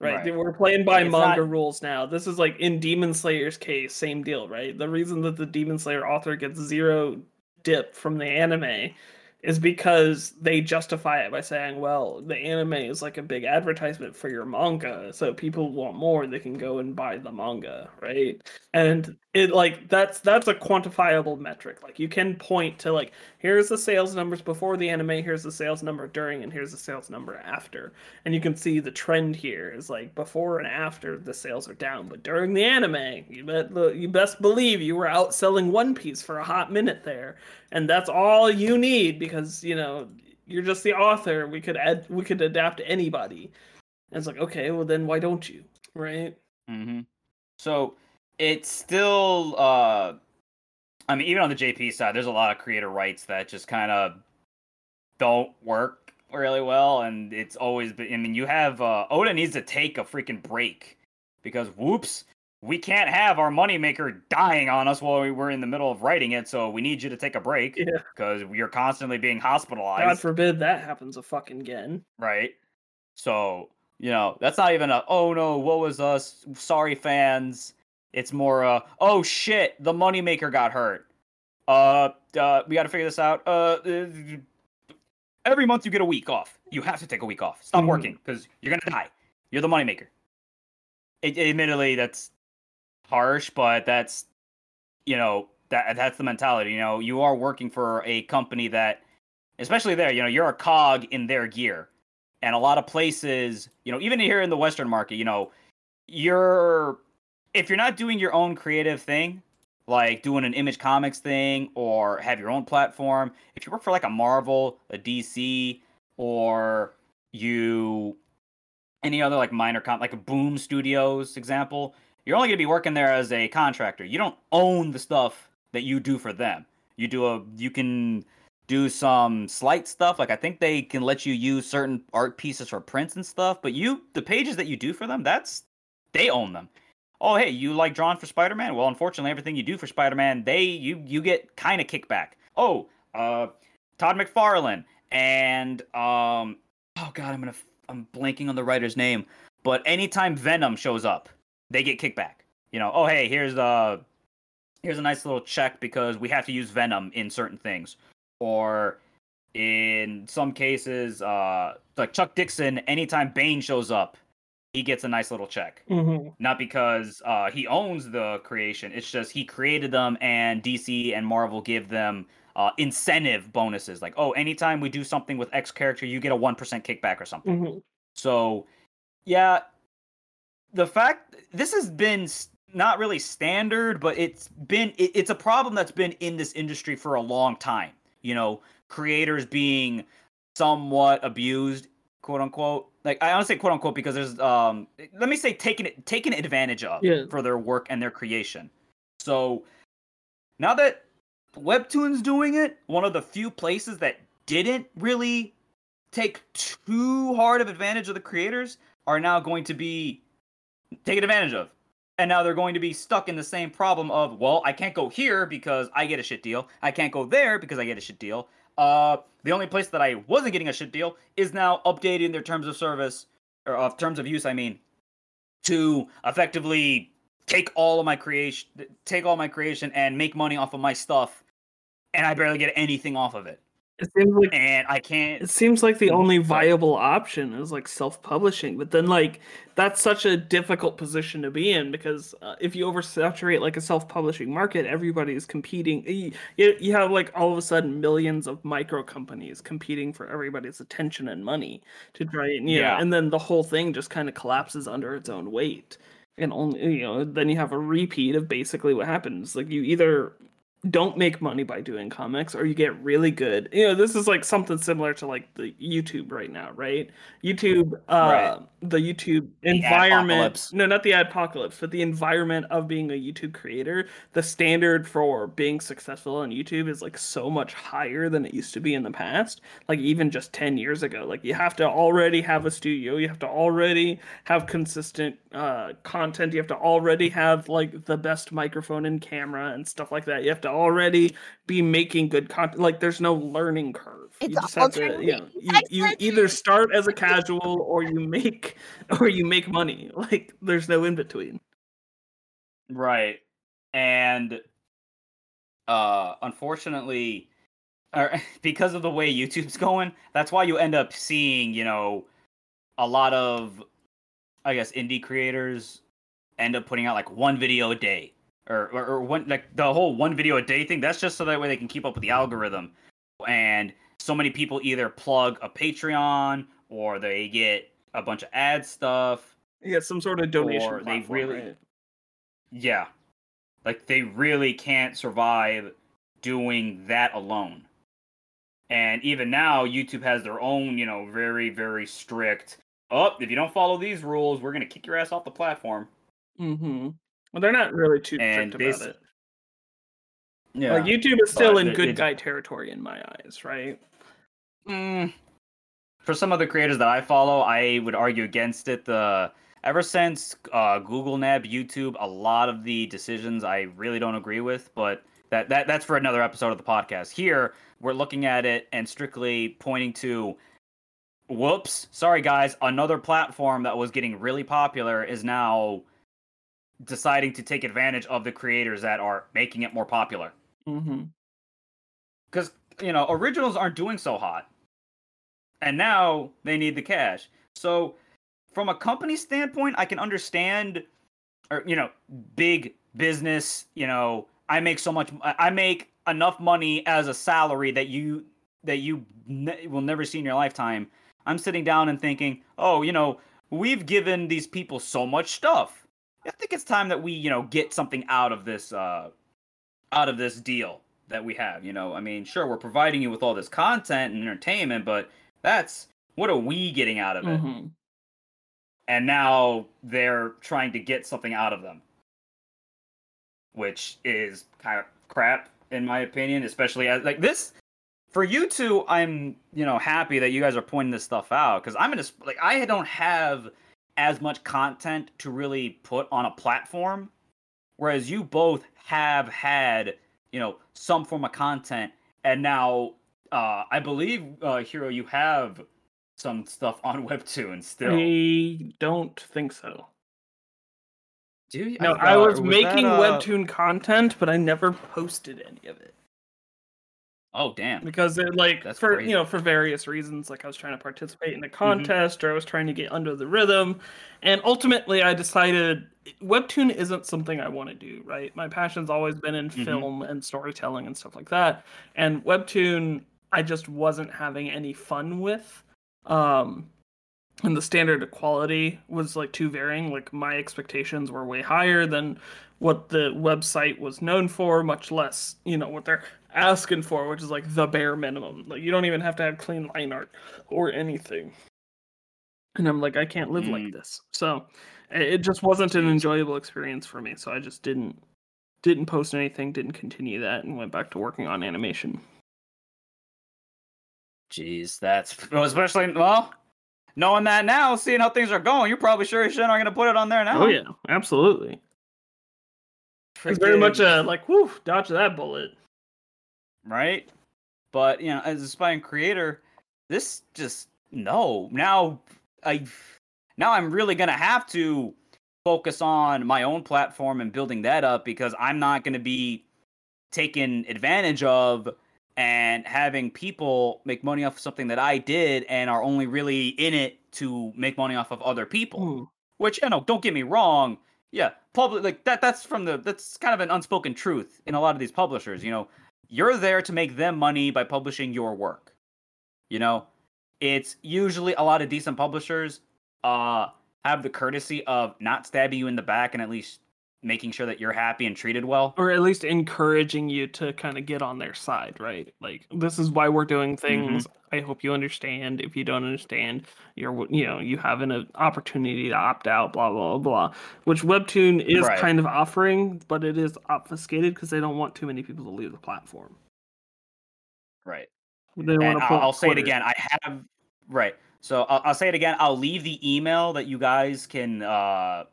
Right? Right. We're playing by It's manga not- rules now. This is like in Demon Slayer's case, same deal, right? The reason that the Demon Slayer author gets zero dip from the anime is because they justify it by saying, well, the anime is like a big advertisement for your manga, so people want more, they can go and buy the manga, right? And it like that's that's a quantifiable metric. Like you can point to like here's the sales numbers before the anime, here's the sales number during, and here's the sales number after. And you can see the trend here is like before and after the sales are down, but during the anime, you bet you best believe you were outselling One Piece for a hot minute there. And that's all you need because you know you're just the author. We could add we could adapt anybody. And it's like okay well then why don't you right? Hmm So it's still, uh, I mean, even on the JP side, there's a lot of creator rights that just kind of don't work really well, and it's always been. I mean, you have uh, Oda needs to take a freaking break because whoops, we can't have our moneymaker dying on us while we were in the middle of writing it. So we need you to take a break Yeah. because you're constantly being hospitalized. god forbid that happens a fucking again right? So, you know, that's not even a oh no, what was us? Sorry fans. It's more uh oh shit, the moneymaker got hurt. Uh, uh we got to figure this out. Uh, every month you get a week off. You have to take a week off. Stop Mhm. working cuz you're going to die. You're the moneymaker. It, admittedly that's harsh, but that's you know, that that's the mentality, you know. You are working for a company that especially there, you know, you're a cog in their gear. And a lot of places, you know, even here in the Western market, you know, you're if you're not doing your own creative thing, like doing an image comics thing or have your own platform, if you work for like a Marvel, a DC, or you any other like minor comp like a Boom Studios example, you're only gonna be working there as a contractor. You don't own the stuff that you do for them. You do a you can do some slight stuff. Like I think they can let you use certain art pieces for prints and stuff, but you the pages that you do for them, that's they own them. Oh hey, you like drawing for Spider-Man? Well, unfortunately, everything you do for Spider-Man, they you you get kind of kickback. Oh, uh, Todd McFarlane and um, oh god, I'm gonna I'm blanking on the writer's name, but anytime Venom shows up, they get kickback. You know, oh hey, here's uh here's a nice little check because we have to use Venom in certain things or in some cases, uh, like Chuck Dixon, anytime Bane shows up, he gets a nice little check. mm-hmm. Not because uh, he owns the creation, it's just he created them, and DC and Marvel give them uh, incentive bonuses. Like, oh, anytime we do something with X character, you get a 1% kickback or something. Mm-hmm. So, yeah, the fact this has been not really standard, but it's been it, it's a problem that's been in this industry for a long time. You know, creators being somewhat abused, quote unquote. Like I honestly say quote unquote because there's um let me say taken it taken advantage of Yeah. for their work and their creation. So now that Webtoon's doing it, one of the few places that didn't really take too hard of advantage of the creators are now going to be taken advantage of. and now they're going to be stuck in the same problem of well i can't go here because i get a shit deal i can't go there because i get a shit deal uh the only place that i wasn't getting a shit deal is now updating their terms of service or of terms of use i mean to effectively take all of my creation take all my creation and make money off of my stuff and i barely get anything off of it It seems like and i can't it seems like the only viable option is like self-publishing, but then like that's such a difficult position to be in because uh, if you oversaturate like a self-publishing market, everybody's competing. You, you have like all of a sudden millions of micro companies competing for everybody's attention and money to try and you know, Yeah. and then the whole thing just kind of collapses under its own weight. And only you know, then you have a repeat of basically what happens. Like you either don't make money by doing comics or you get really good you know this is like something similar to like the youtube right now right youtube uh Right. the youtube The environment no not the apocalypse but the environment of being a youtube creator the standard for being successful on youtube is like so much higher than it used to be in the past like even just 10 years ago like you have to already have a studio you have to already have consistent uh content you have to already have like the best microphone and camera and stuff like that you have to already be making good content like there's no learning curve It's you just have to alternate you know you, you either start as a casual or you make <laughs> or you make money like there's no in between Right. And uh unfortunately or <laughs> because of the way YouTube's going, that's why you end up seeing, you know, a lot of I guess indie creators end up putting out like one video a day. Or, or, or one like the whole one video a day thing, that's just so that way they can keep up with the algorithm. And so many people either plug a Patreon or they get a bunch of ad stuff you get some sort of donation Or they platform, really- right? Yeah. Like they really can't survive doing that alone. And even now, YouTube has their own, you know, very, very strict. Oh, if you don't follow these rules, we're gonna kick your ass off the platform. Mm-hmm. Well, they're not really too And strict about it. Yeah. Like YouTube is still in good it- guy territory in my eyes, right? Mm, for some of the creators that I follow, I would argue against it. The ever since uh, Google Nab, YouTube, a lot of the decisions I really don't agree with, but that, that that's for another episode of the podcast. Here, we're looking at it and strictly pointing to, whoops, sorry guys, another platform that was getting really popular is now deciding to take advantage of the creators that are making it more popular. Mm-hmm. because you know originals aren't doing so hot. And now they need the cash. So from a company standpoint i can understand or you know big business you know i make so much i I make enough money as a salary that you that you ne- will never see in your lifetime. I'm sitting down and thinking oh you know we've given these people so much stuff i think it's time that we you know get something out of this uh out of this deal that we have. You know, I mean, sure, we're providing you with all this content and entertainment, but that's what are we getting out of it? Mm-hmm. And now they're trying to get something out of them, which is kind of crap in my opinion. Especially as like this for you two, I'm you know happy that you guys are pointing this stuff out because I'm in a sp- like I don't have as much content to really put on a platform, whereas you both have had you know some form of content. And now uh i believe uh hero you have some stuff on <laughs> webtoon still. I don't think so. do you? No, thought- I was that, making uh, webtoon content, but I never posted any of it oh damn because it like That's for crazy. you know for various reasons. Like I was trying to participate in a contest, or I was trying to get under the rhythm, and ultimately I decided webtoon isn't something I want to do. Right, my passion's always been in Mhm. film and storytelling and stuff like that, and webtoon I just wasn't having any fun with. Um, and the standard of quality was like too varying. Like my expectations were way higher than what the website was known for, much less, you know, what they're asking for, which is like the bare minimum. Like you don't even have to have clean line art or anything. And I'm like, I can't live like Mm. this. So it just wasn't an enjoyable experience for me. So I just didn't didn't post anything, didn't continue that, and went back to working on animation. jeez that's <laughs> especially well knowing that now seeing how things are going you're probably sure as shit aren't gonna put it on there now Oh yeah, absolutely. It's very much a like, whoo, dodge that bullet. Right? But you know, as a aspiring creator, this just no. Now I now I'm really gonna have to focus on my own platform and building that up because I'm not gonna be taken advantage of and having people make money off of something that I did and are only really in it to make money off of other people. Hmm. Which you know, don't get me wrong. Yeah, public like that. That's from the that's kind of an unspoken truth in a lot of these publishers. You know, you're there to make them money by publishing your work. You know, it's usually a lot of decent publishers uh have the courtesy of not stabbing you in the back and at least making sure that you're happy and treated well. Or at least encouraging you to kind of get on their side, right? Like, this is why we're doing things. I hope you understand. If you don't understand, you're, you know, you have an uh, opportunity to opt out, blah, blah, blah, blah. Which Webtoon is Right. kind of offering, but it is obfuscated because they don't want too many people to leave the platform. Right. They and want to I'll, I'll say it again. I have right. So I'll, I'll say it again. I'll leave the email that you guys can uh,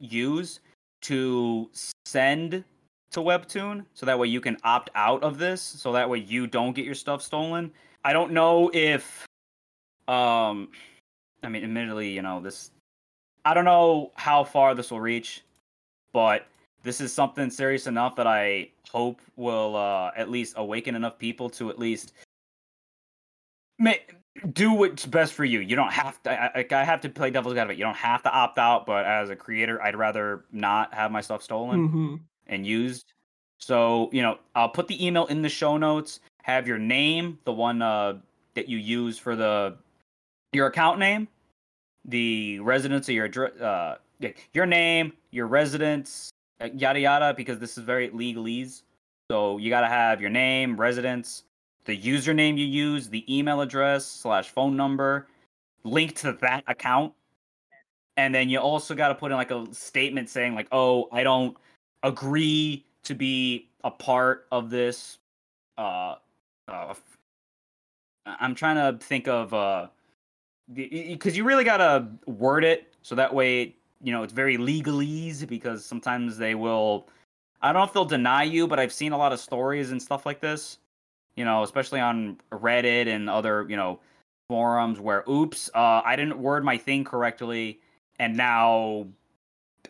use to send to Webtoon, so that way you can opt out of this, so that way you don't get your stuff stolen. I don't know if, um, I mean, admittedly, you know this. I don't know how far this will reach, but this is something serious enough that I hope will uh, at least awaken enough people to at least do what's best for you. You don't have to. I, I have to play devil's advocate. You don't have to opt out, but as a creator, I'd rather not have my stuff stolen hmm and used. So you know, I'll put the email in the show notes. Have your name, the one uh, that you use for the your account name, the residence of your address, uh, your name, your residence, uh, yada yada. Because this is very legalese, so you gotta have your name, residence, the username you use, the email address slash phone number, link to that account, and then you also got to put in like a statement saying like, oh, I don't agree to be a part of this uh uh i'm trying to think of uh because you really gotta word it so that way you know it's very legalese because sometimes they will i don't know if they'll deny you but i've seen a lot of stories and stuff like this you know especially on reddit and other you know forums where oops uh i didn't word my thing correctly and now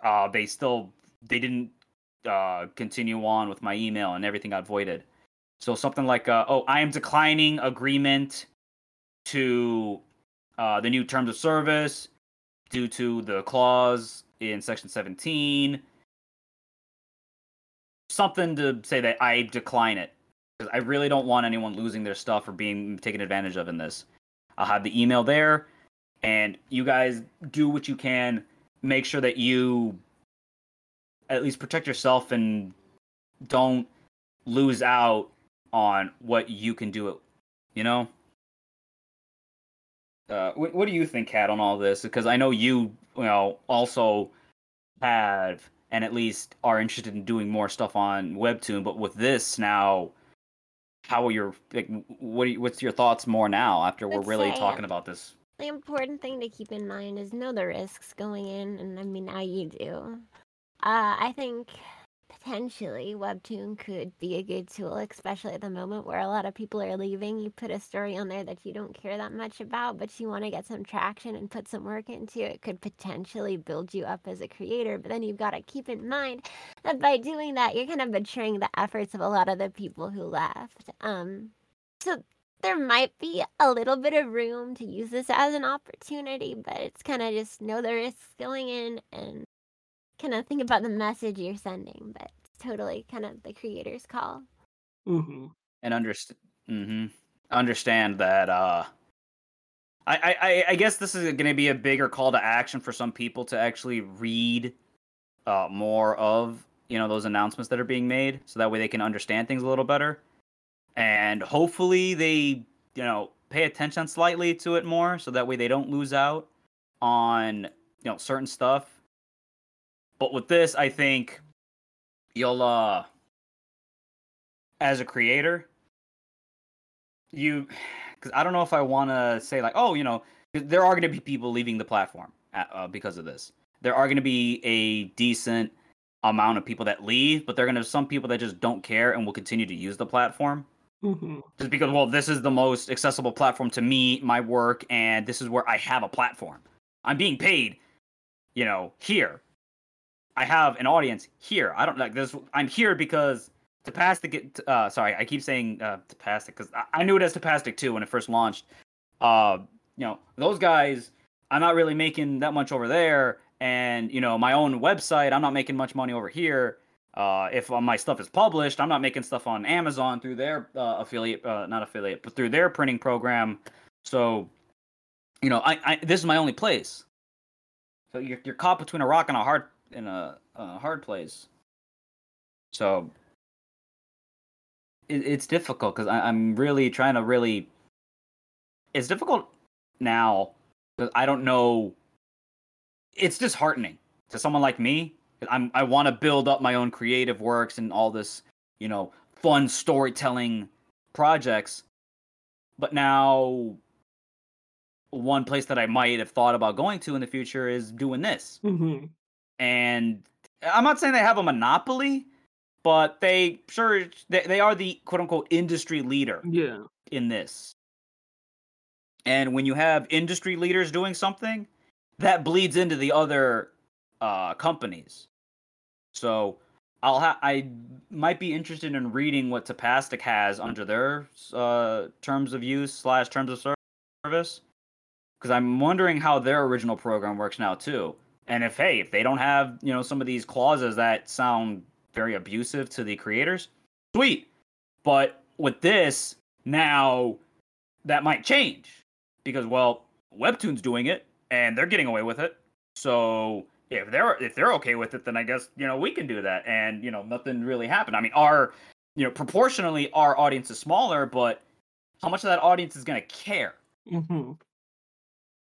uh they still they didn't uh, continue on with my email and everything got voided. So something like, uh, oh, I am declining agreement to uh, the new terms of service due to the clause in section 17. Something to say that I decline it because I really don't want anyone losing their stuff or being taken advantage of in this. I'll have the email there, and you guys do what you can. Make sure that you at least protect yourself and don't lose out on what you can do. It, you know. Uh, what, what do you think, Kat, on all this? Because I know you, you know, also have and at least are interested in doing more stuff on Webtoon. But with this now, how are your like? What you, what's your thoughts more now after we're Let's really say, talking about this? The important thing to keep in mind is know the risks going in, and I mean, now you do. Uh, I think potentially Webtoon could be a good tool, especially at the moment where a lot of people are leaving. You put a story on there that you don't care that much about, but you want to get some traction and put some work into it, could potentially build you up as a creator. But then you've got to keep in mind that by doing that, you're kind of betraying the efforts of a lot of the people who left. Um, so there might be a little bit of room to use this as an opportunity, but it's kind of just know the risks going in and kind of think about the message you're sending. But it's totally kind of the creator's call. hmm and understand hmm understand that uh I, I I- I guess this is going to be a bigger call to action for some people to actually read uh, more of you know those announcements that are being made, so that way they can understand things a little better, and hopefully they you know pay attention slightly to it more, so that way they don't lose out on you know certain stuff. But with this, I think you'll uh as a creator you because i don't know if i want to say like oh you know there are going to be people leaving the platform uh, uh, because of this there are going to be a decent amount of people that leave, but they're gonna have some people that just don't care and will continue to use the platform. Mhm. Just because, well, this is the most accessible platform to me, my work, and this is where I have a platform. I'm being paid, you know, here. I have an audience here. I don't like this. I'm here because Tapastic. Uh, sorry, I keep saying uh, Tapastic because I, I knew it as Tapastic too when it first launched. Uh, you know, those guys. I'm not really making that much over there, and you know, my own website. I'm not making much money over here. Uh, if uh, my stuff is published, I'm not making stuff on Amazon through their uh, affiliate, uh, not affiliate, but through their printing program. So, you know, I, I this is my only place. So you're you're caught between a rock and a hard in a, a hard place. So it, it's difficult because I'm really trying to really. It's difficult now because I don't know. It's disheartening to someone like me. I'm I want to build up my own creative works and all this, you know, fun storytelling projects. But now one place that I might have thought about going to in the future is doing this. Mhm. And I'm not saying they have a monopoly, but they sure they, they are the quote unquote industry leader Yeah. in this. And when you have industry leaders doing something, that bleeds into the other uh, companies. So I'll ha- I might be interested in reading what Tapastic has under their uh, terms of use slash terms of service, because I'm wondering how their original program works now too. And if hey, if they don't have you know some of these clauses that sound very abusive to the creators, sweet. But with this now, that might change because well, Webtoon's doing it and they're getting away with it. So if they're if they're okay with it, then I guess you know we can do that, and you know nothing really happened. I mean, our you know proportionally our audience is smaller, but how much of that audience is going to care? Mhm.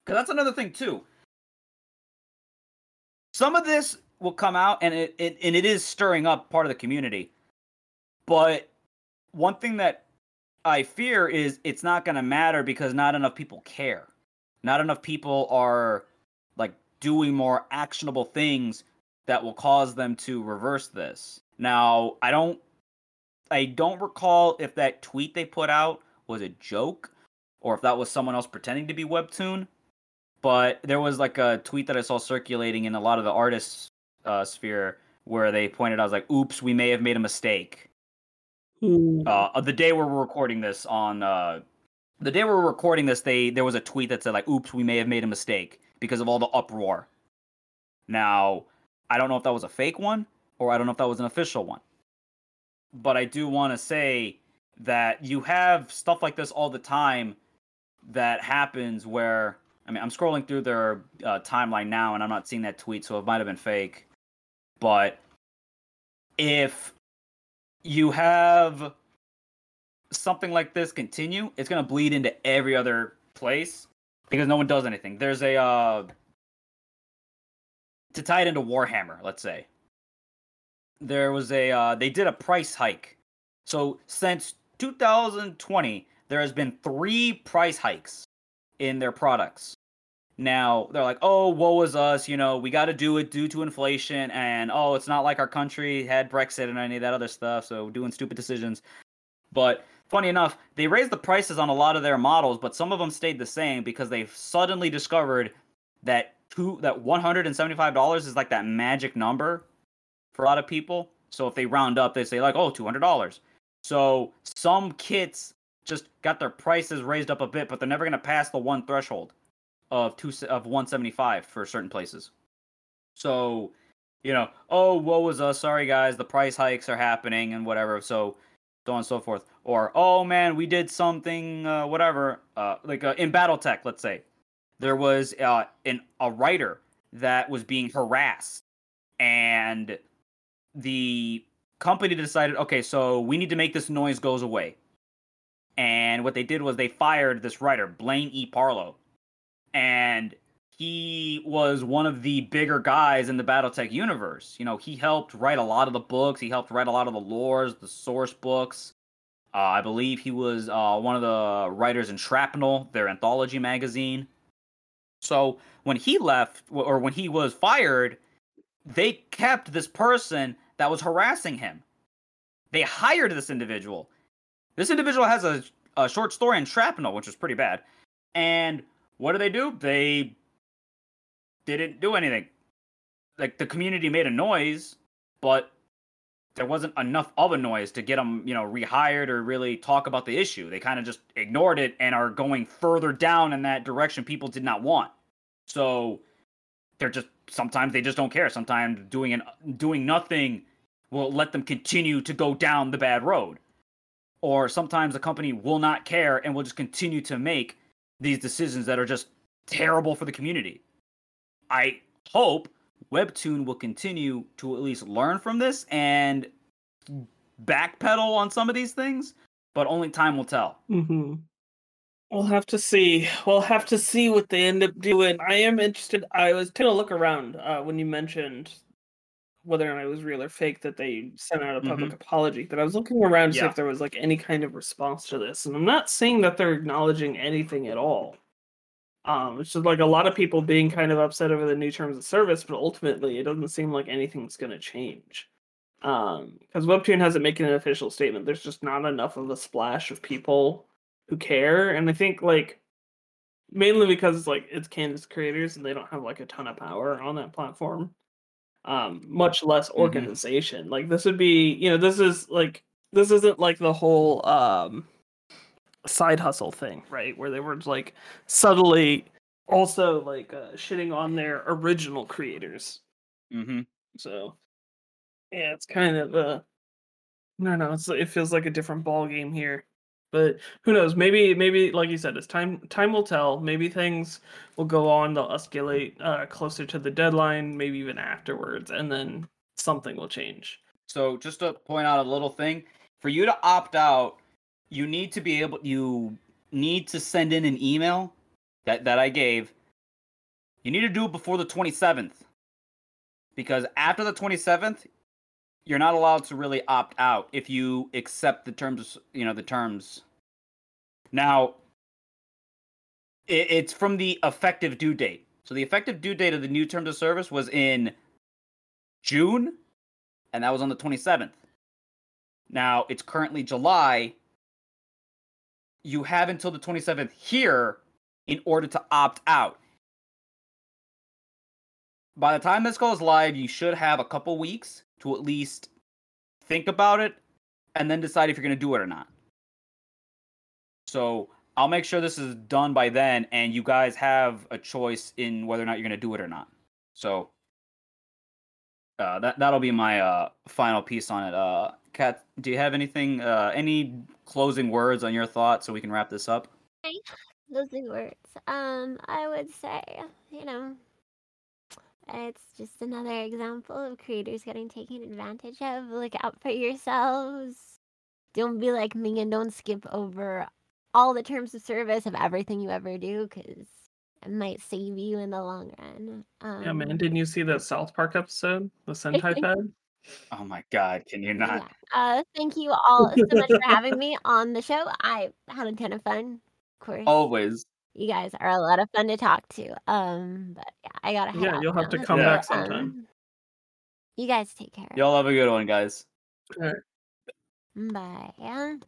Because that's another thing too. Some of this will come out, and it, it and it is stirring up part of the community. But one thing that I fear is it's not going to matter because not enough people care. Not enough people are like doing more actionable things that will cause them to reverse this. Now, I don't I don't recall if that tweet they put out was a joke or if that was someone else pretending to be webtoon but there was like a tweet that I saw circulating in a lot of the artists uh, sphere where they pointed out, I was like, "Oops, we may have made a mistake." Mm. Uh, the day where we're recording this on, uh, the day we're recording this, they there was a tweet that said like, "Oops, we may have made a mistake because of all the uproar." Now, I don't know if that was a fake one or I don't know if that was an official one, but I do want to say that you have stuff like this all the time that happens where I mean, I'm scrolling through their uh, timeline now, and I'm not seeing that tweet, so it might have been fake. But if you have something like this continue, it's gonna bleed into every other place because no one does anything. There's a uh, to tie it into Warhammer, let's say. There was a uh, they did a price hike. So since 2020, there has been three price hikes in their products. Now they're like, "Oh, woe is us! You know, we got to do it due to inflation, and oh, it's not like our country had Brexit and any of that other stuff, so doing stupid decisions." But funny enough, they raised the prices on a lot of their models, but some of them stayed the same because they suddenly discovered that two that one hundred and seventy five dollars is like that magic number for a lot of people. So if they round up, they say like, "Oh, two hundred dollars." So some kits just got their prices raised up a bit, but they're never going to pass the one threshold of two of 175 for certain places. So, you know, oh, woe was us. Sorry, guys, the price hikes are happening and whatever. So, so on and so forth. Or, oh man, we did something, uh, whatever. Uh, like uh, in BattleTech, let's say, there was uh, an a writer that was being harassed, and the company decided, okay, so we need to make this noise goes away. And what they did was they fired this writer, Blaine E. Parlow. And he was one of the bigger guys in the Battletech universe. You know, he helped write a lot of the books, he helped write a lot of the lores, the source books. Uh, I believe he was uh, one of the writers in Shrapnel, their anthology magazine. So when he left, or when he was fired, they kept this person that was harassing him. They hired this individual. This individual has a, a short story in Shrapnel, which is pretty bad. And what do they do? They didn't do anything. Like the community made a noise, but there wasn't enough of a noise to get them, you know, rehired or really talk about the issue. They kind of just ignored it and are going further down in that direction people did not want. So they're just sometimes they just don't care. Sometimes doing an doing nothing will let them continue to go down the bad road. Or sometimes the company will not care and will just continue to make these decisions that are just terrible for the community. I hope Webtoon will continue to at least learn from this and backpedal on some of these things, but only time will tell. Mm-hmm. We'll have to see. We'll have to see what they end up doing. I am interested. I was taking a look around uh, when you mentioned whether or not it was real or fake that they sent out a public Mhm. apology. But I was looking around to see if there was like any kind of response to this, and I'm not saying that they're acknowledging anything at all. Um, it's just like a lot of people being kind of upset over the new terms of service, but ultimately it doesn't seem like anything's going to change. Um, because Webtoon hasn't made an official statement. There's just not enough of a splash of people who care, and I think like mainly because it's like it's Canvas creators and they don't have like a ton of power on that platform. Um, much less organization. Like this would be, you know, this is like this isn't like the whole um side hustle thing, right? Where they were like subtly also like uh, shitting on their original creators. Mm-hmm. So yeah, it's kind of uh no, don't it's, it feels like a different ball game here. But who knows? Maybe maybe like you said, it's time time will tell. Maybe things will go on, they'll escalate uh closer to the deadline, maybe even afterwards, and then something will change. So just to point out a little thing, for you to opt out, you need to be able you need to send in an email that that I gave. You need to do it before the 27th. Because after the 27th, you're not allowed to really opt out if you accept the terms, you know, the terms. Now, it, it's from the effective due date. So the effective due date of the new terms of service was in June and that was on the 27th. Now it's currently July. You have until the 27th here in order to opt out. By the time this goes live, you should have a couple weeks to at least think about it and then decide if you're going to do it or not. So I'll make sure this is done by then and you guys have a choice in whether or not you're going to do it or not. So uh, that that'll be my uh, final piece on it. Uh, Kat, do you have anything, uh, any closing words on your thoughts so we can wrap this up? Closing words. Um, I would say, you know, it's just another example of creators getting taken advantage of. Look out for yourselves. Don't be like me and don't skip over all the terms of service of everything you ever do because it might save you in the long run. Um, yeah, man. Didn't you see that South Park episode, the Sentai <laughs> Pad? Oh my God, can you not? Yeah. Uh, thank you all so much for <laughs> having me on the show. I had a ton of fun. Of course, Always. You guys are a lot of fun to talk to. Um, but yeah, I gotta. head Yeah, out you'll have to come Yeah. back sometime. Um, you guys take care. Y'all have a good one, guys. Bye.